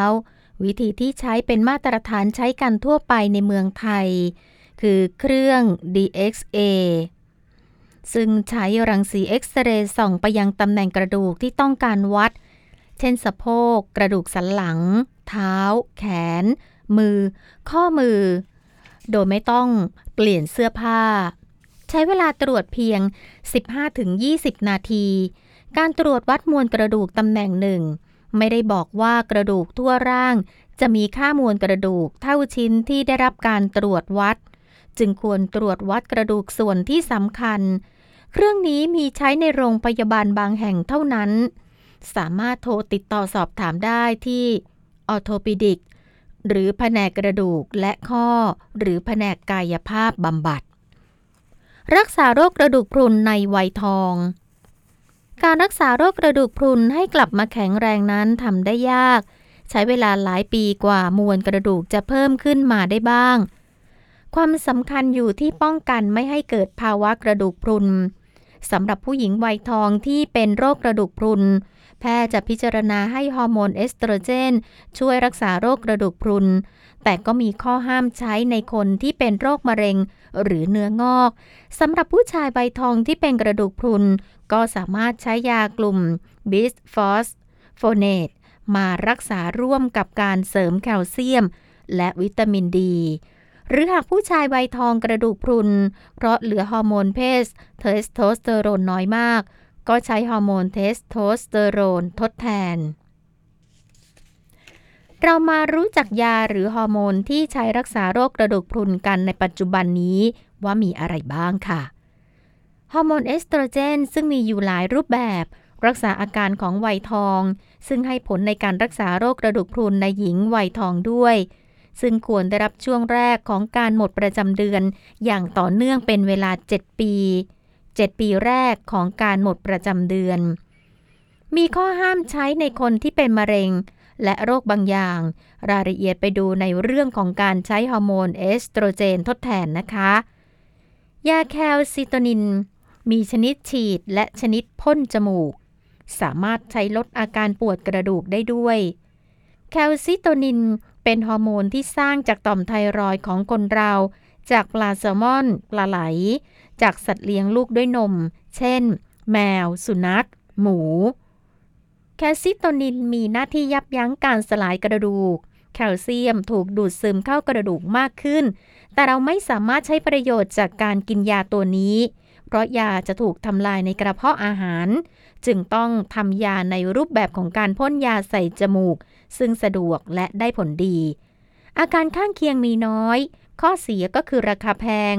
วิธีที่ใช้เป็นมาตรฐานใช้กันทั่วไปในเมืองไทย คือเครื่อง DXA ซึ่งใช้รังสีเอ็กซเรย์ส่องไปยังตำแหน่งกระดูกที่ต้องการวัด เช่นสะโพก กระดูกสันหลัง เท้า แขน มือ ข้อมือ โดยไม่ต้องเปลี่ยนเสื้อผ้า ใช้เวลาตรวจเพียง 15-20 นาที การตรวจวัดมวลกระดูกตำแหน่งหนึ่ง ไม่ได้บอกว่ากระดูกทั่วร่างจะมีค่ามวลกระดูกเท่าชิ้นที่ได้รับการตรวจวัด จึงควรตรวจวัดกระดูกส่วนที่สำคัญ เครื่องนี้มีใช้ในโรงพยาบาลบางแห่งเท่านั้น สามารถโทรติดต่อสอบถามได้ที่ออโทปิดิก หรือแผนกกระดูกและข้อ หรือแผนกกายภาพบำบัด รักษาโรคกระดูกพรุนในวัยทอง การรักษาโรคกระดูกพรุนให้กลับมาแข็งแรงนั้นทำได้ยาก ใช้เวลาหลายปีกว่ามวลกระดูกจะเพิ่มขึ้นมาได้บ้างความสำคัญอยู่ที่ป้องกันไม่ให้เกิดภาวะกระดูกพรุน สำหรับผู้หญิงวัยทองที่เป็นโรคกระดูกพรุน แพทย์จะพิจารณาให้ฮอร์โมนเอสโตรเจน ช่วยรักษาโรคกระดูกพรุน แต่ก็มีข้อห้ามใช้ในคนที่เป็นโรคมะเร็งหรือเนื้องอกสำหรับผู้ชายวัยทองที่เป็นกระดูกพรุน ก็สามารถใช้ยากลุ่มบิสฟอสโฟเนตมารักษาร่วมกับการเสริมแคลเซียม และวิตามินดี หรือหากผู้ชายวัยทองกระดูกพรุน เพราะเหลือฮอร์โมนเพศเทสโทสเทอโรนน้อยมาก ก็ใช้ฮอร์โมนเทสโทสเทอโรนทดแทน เรามารู้จักยาหรือฮอร์โมนที่ใช้รักษาโรคกระดูกพรุนกันในปัจจุบันนี้ว่ามีอะไรบ้างค่ะ ฮอร์โมนเอสโตรเจน ซึ่งมีอยู่หลายรูปแบบ รักษาอาการของวัยทอง ซึ่งให้ผลในการรักษาโรคกระดูกพรุนในหญิงวัยทองด้วย ซึ่งควรได้รับช่วงแรกของการหมดประจำเดือน อย่างต่อเนื่องเป็นเวลา 7 ปี 7 ปีแรกของการหมดประจำเดือน มีข้อห้ามใช้ในคนที่เป็นมะเร็ง และโรคบางอย่าง รายละเอียดไปดูในเรื่องของการใช้ฮอร์โมนเอสโตรเจนทดแทนนะคะ ยาแคลซิโตนิน มีชนิดฉีดและชนิดพ่นจมูก สามารถใช้ลดอาการปวดกระดูกได้ด้วย แคลซิโตนิน เป็นฮอร์โมนที่สร้างจากต่อมไทรอยด์ของคนเรา จากปลาแซลมอน ปลาไหล จากสัตว์เลี้ยงลูกด้วยนม เช่น แมว สุนัข หมู แคลซิโตนินมีหน้าที่ยับยั้งการสลายกระดูก แคลเซียมถูกดูดซึมเข้ากระดูกมากขึ้น แต่เราไม่สามารถใช้ประโยชน์จากการกินยาตัวนี้ เพราะยาจะถูกทำลายในกระเพาะอาหาร จึงต้องทำยาในรูปแบบของการพ่นยาใส่จมูก ซึ่งสะดวกและได้ผลดี อาการข้างเคียงมีน้อย ข้อเสียก็คือราคาแพง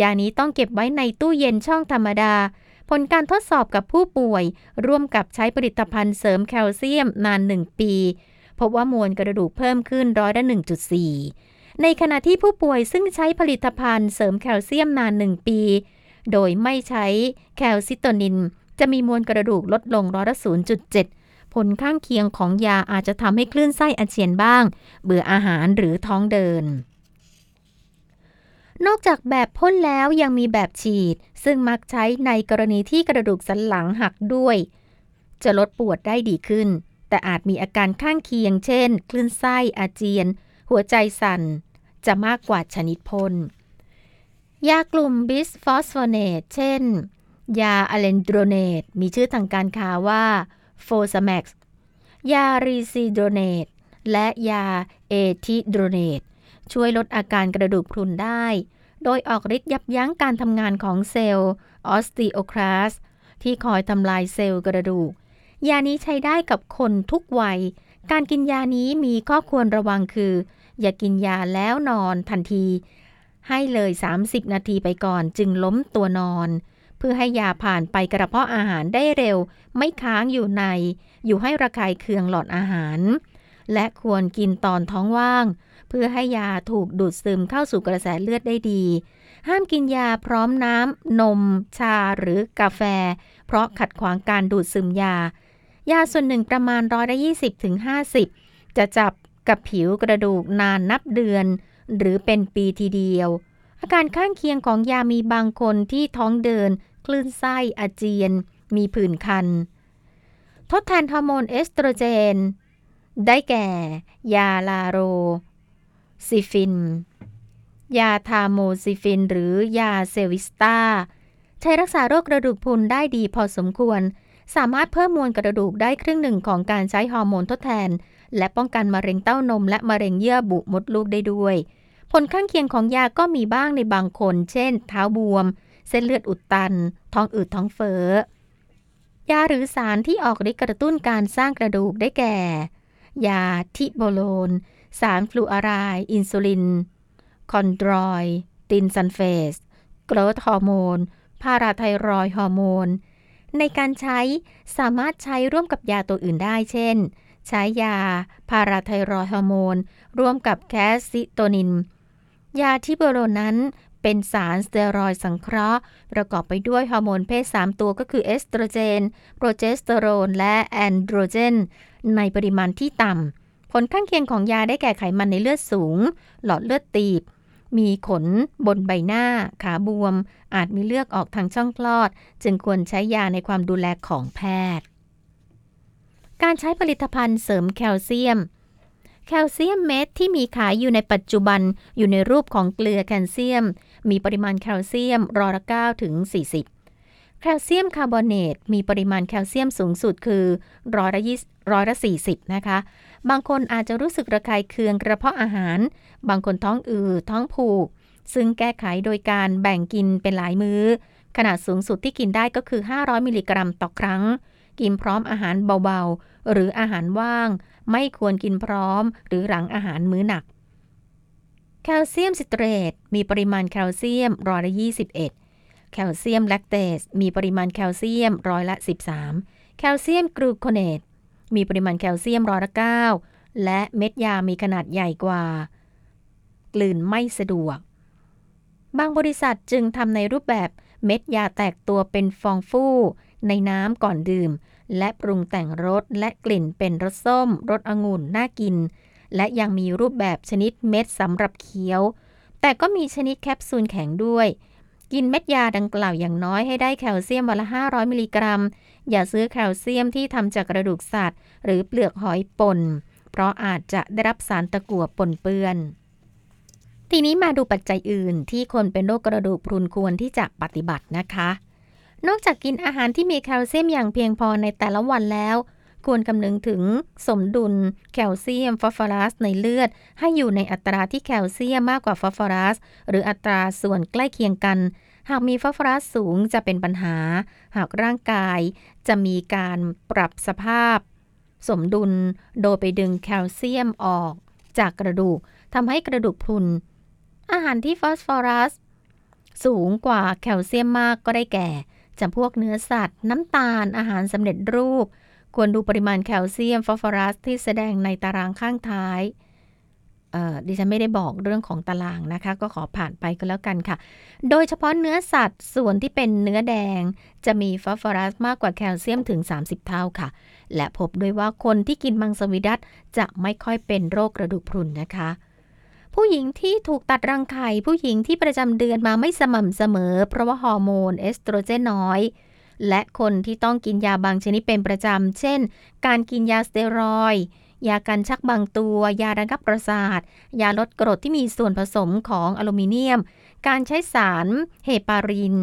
ยานี้ต้องเก็บไว้ในตู้เย็นช่องธรรมดา ผลการทดสอบกับผู้ป่วย ร่วมกับใช้ผลิตภัณฑ์เสริมแคลเซียมนาน 1 ปี พบว่ามวลกระดูกเพิ่มขึ้นร้อยละ 1.4 ในขณะที่ผู้ป่วยซึ่งใช้ผลิตภัณฑ์เสริมแคลเซียมนาน 1 ปี โดยไม่ใช้แคลซิโตนินจะมีมวลกระดูกลดลงร้อยละ 0.7 ผลข้างเคียงของยาอาจจะทำให้คลื่นไส้อาเจียนบ้าง เบื่ออาหารหรือท้องเดิน นอกจากแบบพ่นแล้วยังมีแบบฉีด ซึ่งมักใช้ในกรณีที่กระดูกสันหลังหักด้วย จะลดปวดได้ดีขึ้น แต่อาจมีอาการข้างเคียง เช่น คลื่นไส้อาเจียน หัวใจสั่น จะมากกว่าชนิดพ่นยากลุ่มบิสฟอสโฟเนตเช่น ยาอะเลนโดรเนตมีชื่อทางการค้าว่า โฟซาแม็กซ์ยาริซีโดรเนตและยาเอทิโดรเนตช่วยลดอาการกระดูกพรุนได้ โดยออกฤทธิ์ยับยั้งการทำงานของเซลล์ออสติโอคลาสที่คอยทำลายเซลล์กระดูก ยานี้ใช้ได้กับคนทุกวัย การกินยานี้มีข้อควรระวังคือ อย่ากินยาแล้วนอนทันที ให้เลย 30 นาทีไปก่อนจึงล้มตัวนอน เพื่อให้ยาผ่านไปกระเพาะอาหารได้เร็ว ไม่ค้างอยู่ใน อยู่ให้ระคายเคืองหลอดอาหาร และควรกินตอนท้องว่าง เพื่อให้ยาถูกดูดซึมเข้าสู่กระแสเลือดได้ดี ห้ามกินยาพร้อมน้ำ นม ชาหรือกาแฟ เพราะขัดขวางการดูดซึมยา ยาส่วนหนึ่งประมาณร้อยละ20ถึง50จะจับกับผิวกระดูกนานนับเดือน หรือเป็นปีทีเดียวอาการข้างเคียงของยามีบางคนที่ท้องเดิน คลื่นไส้อาเจียน มีผื่นคัน ทดแทนฮอร์โมนเอสโตรเจน ได้แก่ ยาลาโร ซิฟิน ยาทาม็อกซิเฟน หรือยาเอวิสตาใช้รักษาโรคกระดูกพรุนได้ดีพอสมควร สามารถเพิ่มมวลกระดูกได้ครึ่งหนึ่งของการใช้ฮอร์โมนทดแทน และป้องกันมะเร็งเต้านม และมะเร็งเยื่อบุมดลูกได้ด้วย ผลข้างเคียงของยาก็มีบ้างในบางคน เช่น เท้าบวม เส้นเลือดอุดตัน ท้องอืดท้องเฟ้อ ยาหรือสารที่ออกฤทธิ์กระตุ้นการสร้างกระดูกได้แก่ ยาทิโบโลน สารฟลูออไรด์อินซูลิน คอนดรอย ตินซัลเฟต โกรทฮอร์โมน พาราไทรอยด์ฮอร์โมน ในการใช้สามารถใช้ร่วมกับยาตัวอื่นได้ เช่น ใช้ยาพาราไทรอยด์ฮอร์โมน ร่วมกับแคลซิโตนิน ยาทิโบโลนนั้น เป็นสารสเตียรอยด์สังเคราะห์ ประกอบไปด้วยฮอร์โมนเพศ 3 ตัวก็คือเอสโตรเจน โปรเจสเตอโรน และแอนโดรเจน ในปริมาณที่ต่ำ ผลข้างเคียงของยาได้แก่ไขมันในเลือดสูง หลอดเลือดตีบ มีขนบนใบหน้า ขาบวม อาจมีเลือดออกทางช่องคลอด จึงควรใช้ยาในความดูแลของแพทย์ การใช้ผลิตภัณฑ์เสริมแคลเซียมแคลเซียมเม็ดที่มีขายอยู่ในปัจจุบันอยู่ในรูปของเกลือแคลเซียม มีปริมาณแคลเซียมร้อยละ9ถึง 40 แคลเซียมคาร์บอเนตมีปริมาณแคลเซียมสูงสุดคือร้อยละ20ร้อยละ40นะคะ บางคนอาจจะรู้สึกระคายเคืองกระเพาะอาหาร บางคนท้องอืดท้องผูก ซึ่งแก้ไขโดยการแบ่งกินเป็นหลายมื้อ ขนาดสูงสุดที่กินได้ก็คือ 500 มิลลิกรัมต่อครั้ง กินพร้อมอาหารเบาๆ หรืออาหารว่าง ไม่ควรกินพร้อม หรือหลังอาหารมื้อหนัก แคลเซียมซิตรตตมีปริมาณแคลเซียมร้อยละ21 แคลเซียมแลคเตสมีปริมาณแคลเซียมร้อยละ 13 แคลเซียมกรูโคเนตมีปริมาณแคลเซียมร้อยละ9และเม็ดยามีขนาดใหญ่กว่า กลืนไม่สะดวก บางบริษัทจึงทำในรูปแบบเม็ดยาแตกตัวเป็นฟองฟู่ในน้ำก่อนดื่ม และปรุงแต่งรสและกลิ่นเป็นรสส้ม รสองุ่นน่ากิน และยังมีรูปแบบชนิดเม็ดสำหรับเคี้ยว แต่ก็มีชนิดแคปซูลแข็งด้วย กินเม็ดยาดังกล่าวอย่างน้อยให้ได้แคลเซียมวันละ 500 มิลลิกรัม อย่าซื้อแคลเซียมที่ทำจากกระดูกสัตว์ หรือเปลือกหอยป่น เพราะอาจจะได้รับสารตะกั่วปนเปื้อน ทีนี้มาดูปัจจัยอื่นที่คนเป็นโรคกระดูกพรุนควรที่จะปฏิบัตินะคะนอกจากกินอาหารที่มีแคลเซียมอย่างเพียงพอในแต่ละวันแล้ว ควรคำนึงถึงสมดุลแคลเซียมฟอสฟอรัสในเลือด ให้อยู่ในอัตราที่แคลเซียมมากกว่าฟอสฟอรัส หรืออัตราส่วนใกล้เคียงกัน หากมีฟอสฟอรัสสูงจะเป็นปัญหา หากร่างกายจะมีการปรับสภาพ สมดุลโดยไปดึงแคลเซียมออกจากกระดูกทำให้กระดูกพรุน อาหารที่ฟอสฟอรัส สูงกว่าแคลเซียมมากก็ได้แก่จำพวกเนื้อสัตว์ น้ำตาลอาหารสำเร็จรูป ควรดูปริมาณแคลเซียมฟอสฟอรัสที่แสดงในตารางข้างท้ายดิฉันไม่ได้บอกเรื่องของตารางนะคะ ก็ขอผ่านไปก็แล้วกันค่ะ โดยเฉพาะเนื้อสัตว์ส่วนที่เป็นเนื้อแดง จะมีฟอสฟอรัสมากกว่าแคลเซียมถึง 30 เท่าค่ะ และพบด้วยว่าคนที่กินมังสวิรัตจะไม่ค่อยเป็นโรคกระดูกพรุนนะคะ ผู้หญิงที่ถูกตัดรังไข่ผู้หญิงที่ประจำเดือนมาไม่สม่ำเสมอ เพราะว่าฮอร์โมนเอสโตรเจนน้อย และคนที่ต้องกินยาบางชนิดเป็นประจำ เช่น การกินยาสเตียรอยยากันชักบางตัว ยาระงับประสาท ยาลดกรดที่มีส่วนผสมของอลูมิเนียม การใช้สารเฮปาริน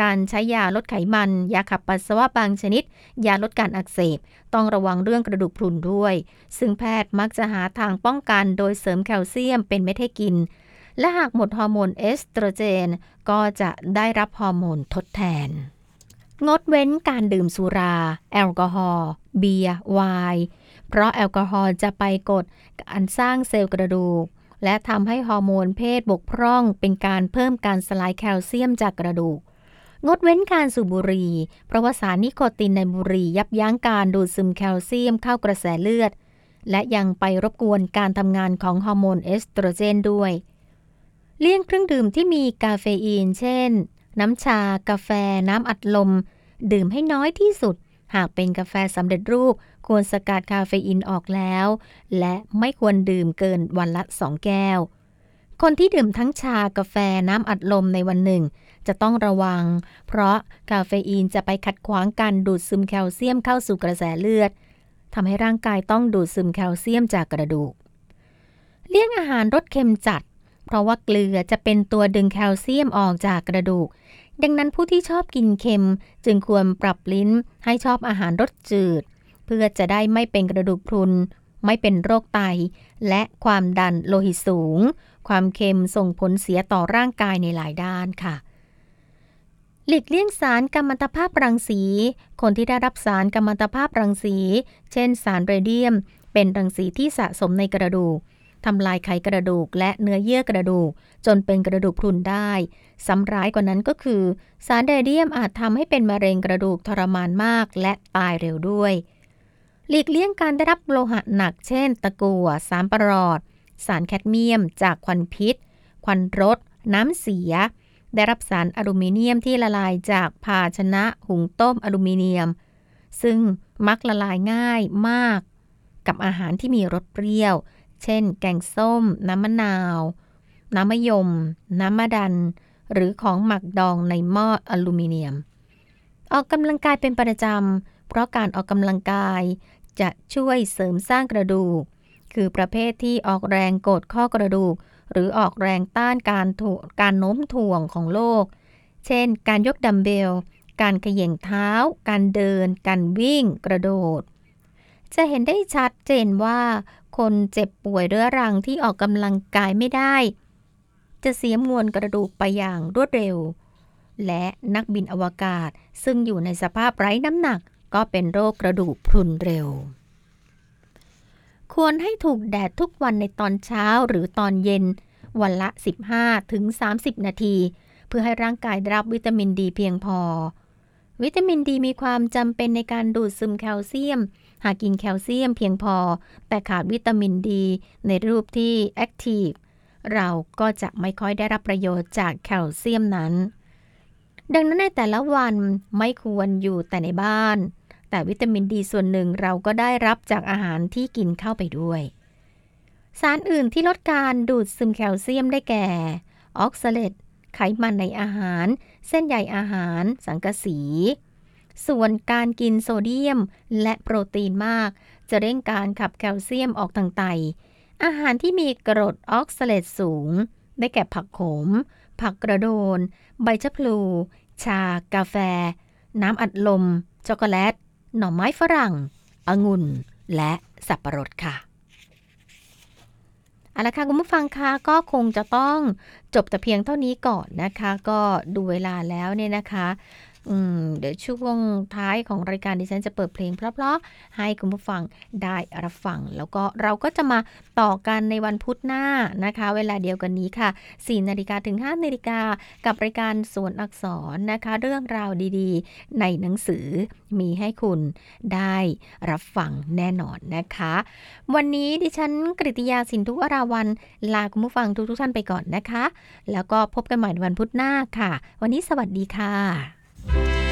การใช้ยาลดไขมัน ยาขับปัสสาวะบางชนิด ยาลดการอักเสบ ต้องระวังเรื่องกระดูกพรุนด้วย ซึ่งแพทย์มักจะหาทางป้องกันโดยเสริมแคลเซียมเป็นเม็ดให้กิน และหากหมดฮอร์โมนเอสโตรเจน ก็จะได้รับฮอร์โมนทดแทน งดเว้นการดื่มสุรา แอลกอฮอล์เบียร์ไวน์เพราะแอลกอฮอล์จะไปกดการสร้างเซลล์กระดูก และทำให้ฮอร์โมนเพศบกพร่อง เป็นการเพิ่มการสลายแคลเซียมจากกระดูก งดเว้นการสูบบุหรี่เพราะว่าสารนิโคตินในบุหรี่ยับยั้งการดูดซึมแคลเซียมเข้ากระแสเลือด และยังไปรบกวนการทำงานของฮอร์โมนเอสโตรเจนด้วยเลี่ยงเครื่องดื่มที่มีกาเฟอีน เช่น น้ำชา กาแฟ น้ำอัดลม ดื่มให้น้อยที่สุด หากเป็นกาแฟสำเร็จรูป ควรสกัดคาเฟอีนออกแล้ว และไม่ควรดื่มเกินวันละ 2 แก้ว คนที่ดื่มทั้งชา กาแฟ น้ำอัดลมในวันหนึ่ง จะต้องระวัง เพราะคาเฟอีนจะไปขัดขวางการดูดซึมแคลเซียมเข้าสู่กระแสเลือดทำให้ร่างกายต้องดูดซึมแคลเซียมจากกระดูก เลี่ยงอาหารรสเค็มจัด เพราะว่าเกลือจะเป็นตัวดึงแคลเซียมออกจากกระดูก ดังนั้นผู้ที่ชอบกินเค็มจึงควรปรับลิ้นให้ชอบอาหารรสจืด เพื่อจะได้ไม่เป็นกระดูกพรุน ไม่เป็นโรคไต และความดันโลหิตสูง ความเค็มส่งผลเสียต่อร่างกายในหลายด้านค่ะ หลีกเลี่ยงสารกัมมันตภาพรังสี คนที่ได้รับสารกัมมันตภาพรังสี เช่นสารเรเดียม เป็นรังสีที่สะสมในกระดูก ทำลายไขกระดูกและเนื้อเยื่อกระดูก จนเป็นกระดูกพรุนได้ซ้ำร้ายกว่านั้นก็คือ สารเรเดียมอาจทำให้เป็นมะเร็งกระดูกทรมานมาก และตายเร็วด้วย หลีกเลี่ยงการได้รับโลหะหนัก เช่น ตะกั่วสารประหลอด สารแคดเมียม จากควันพิษ ควันรถ น้ำเสีย ได้รับสารอลูมิเนียมที่ละลายจากภาชนะหุงต้มอลูมิเนียม ซึ่งมักละลายง่ายมาก กับอาหารที่มีรสเปรี้ยว เช่น แกงส้ม น้ำมะนาว น้ำมะยม น้ำมะดัน หรือของหมักดองในหม้ออลูมิเนียม ออกกำลังกายเป็นประจำ เพราะการออกกำลังกายจะช่วยเสริมสร้างกระดูก คือประเภทที่ออกแรงกดข้อกระดูก หรือออกแรงต้านการถ่วงการโน้มถ่วงของโลก เช่น การยกดัมเบล การเขย่งเท้า การเดิน การวิ่ง กระโดดจะเห็นได้ชัดเจนว่า คนเจ็บป่วยเรื้อรังที่ออกกำลังกายไม่ได้ จะเสียมวลกระดูกไปอย่างรวดเร็ว และนักบินอวกาศซึ่งอยู่ในสภาพไร้น้ำหนักก็เป็นโรคกระดูกพรุนเร็ว ควรให้ถูกแดดทุกวันในตอนเช้าหรือตอนเย็น วันละ 15ถึง30 นาที เพื่อให้ร่างกายได้รับวิตามินดีเพียงพอ วิตามินดีมีความจำเป็นในการดูดซึมแคลเซียม หากกินแคลเซียมเพียงพอ แต่ขาดวิตามินดี ในรูปที่ active เราก็จะไม่ค่อยได้รับประโยชน์จากแคลเซียมนั้น ดังนั้นในแต่ละวันไม่ควรอยู่แต่ในบ้าน แต่วิตามินดีส่วนหนึ่งเราก็ได้รับจากอาหารที่กินเข้าไปด้วย สารอื่นที่ลดการดูดซึมแคลเซียมได้แก่ ออกซาเลตไขมันในอาหาร เส้นใยอาหาร สังกะสี ส่วนการกินโซเดียมและโปรตีนมาก จะเร่งการขับแคลเซียมออกทางไต อาหารที่มีกรดออกซาเลตสูง ได้แก่ผักขม ผักกระโดน ใบชะพลู ชา กาแฟ น้ำอัดลม ช็อกโกแลต หน่อไม้ฝรั่ง องุ่น และสับประรดค่ะเอาละค่ะคุณผู้ฟังคะก็คงจะต้องจบแต่เพียงเท่านี้ก่อนนะคะ ก็ดูเวลาแล้วเนี่ยนะคะ อืม เดี๋ยวช่วงท้ายของรายการดิฉันจะเปิดเพลงเพราะๆให้คุณผู้ฟังได้รับฟัง แล้วก็เราก็จะมาต่อกันในวันพุธหน้านะคะ เวลาเดียวกันนี้ค่ะ4นาฬิกาถึง5นาฬิกากับรายการสวนอักษรนะคะ เรื่องราวดีๆ ในหนังสือมีให้คุณได้รับฟังแน่นอนนะคะ วันนี้ดิฉันกริติยาสินทุอราวัน ลาคุณผู้ฟังทุกๆท่านไปก่อนนะคะ แล้วก็พบกันใหม่ในวันพุธหน้าค่ะ วันนี้สวัสดีค่ะ เ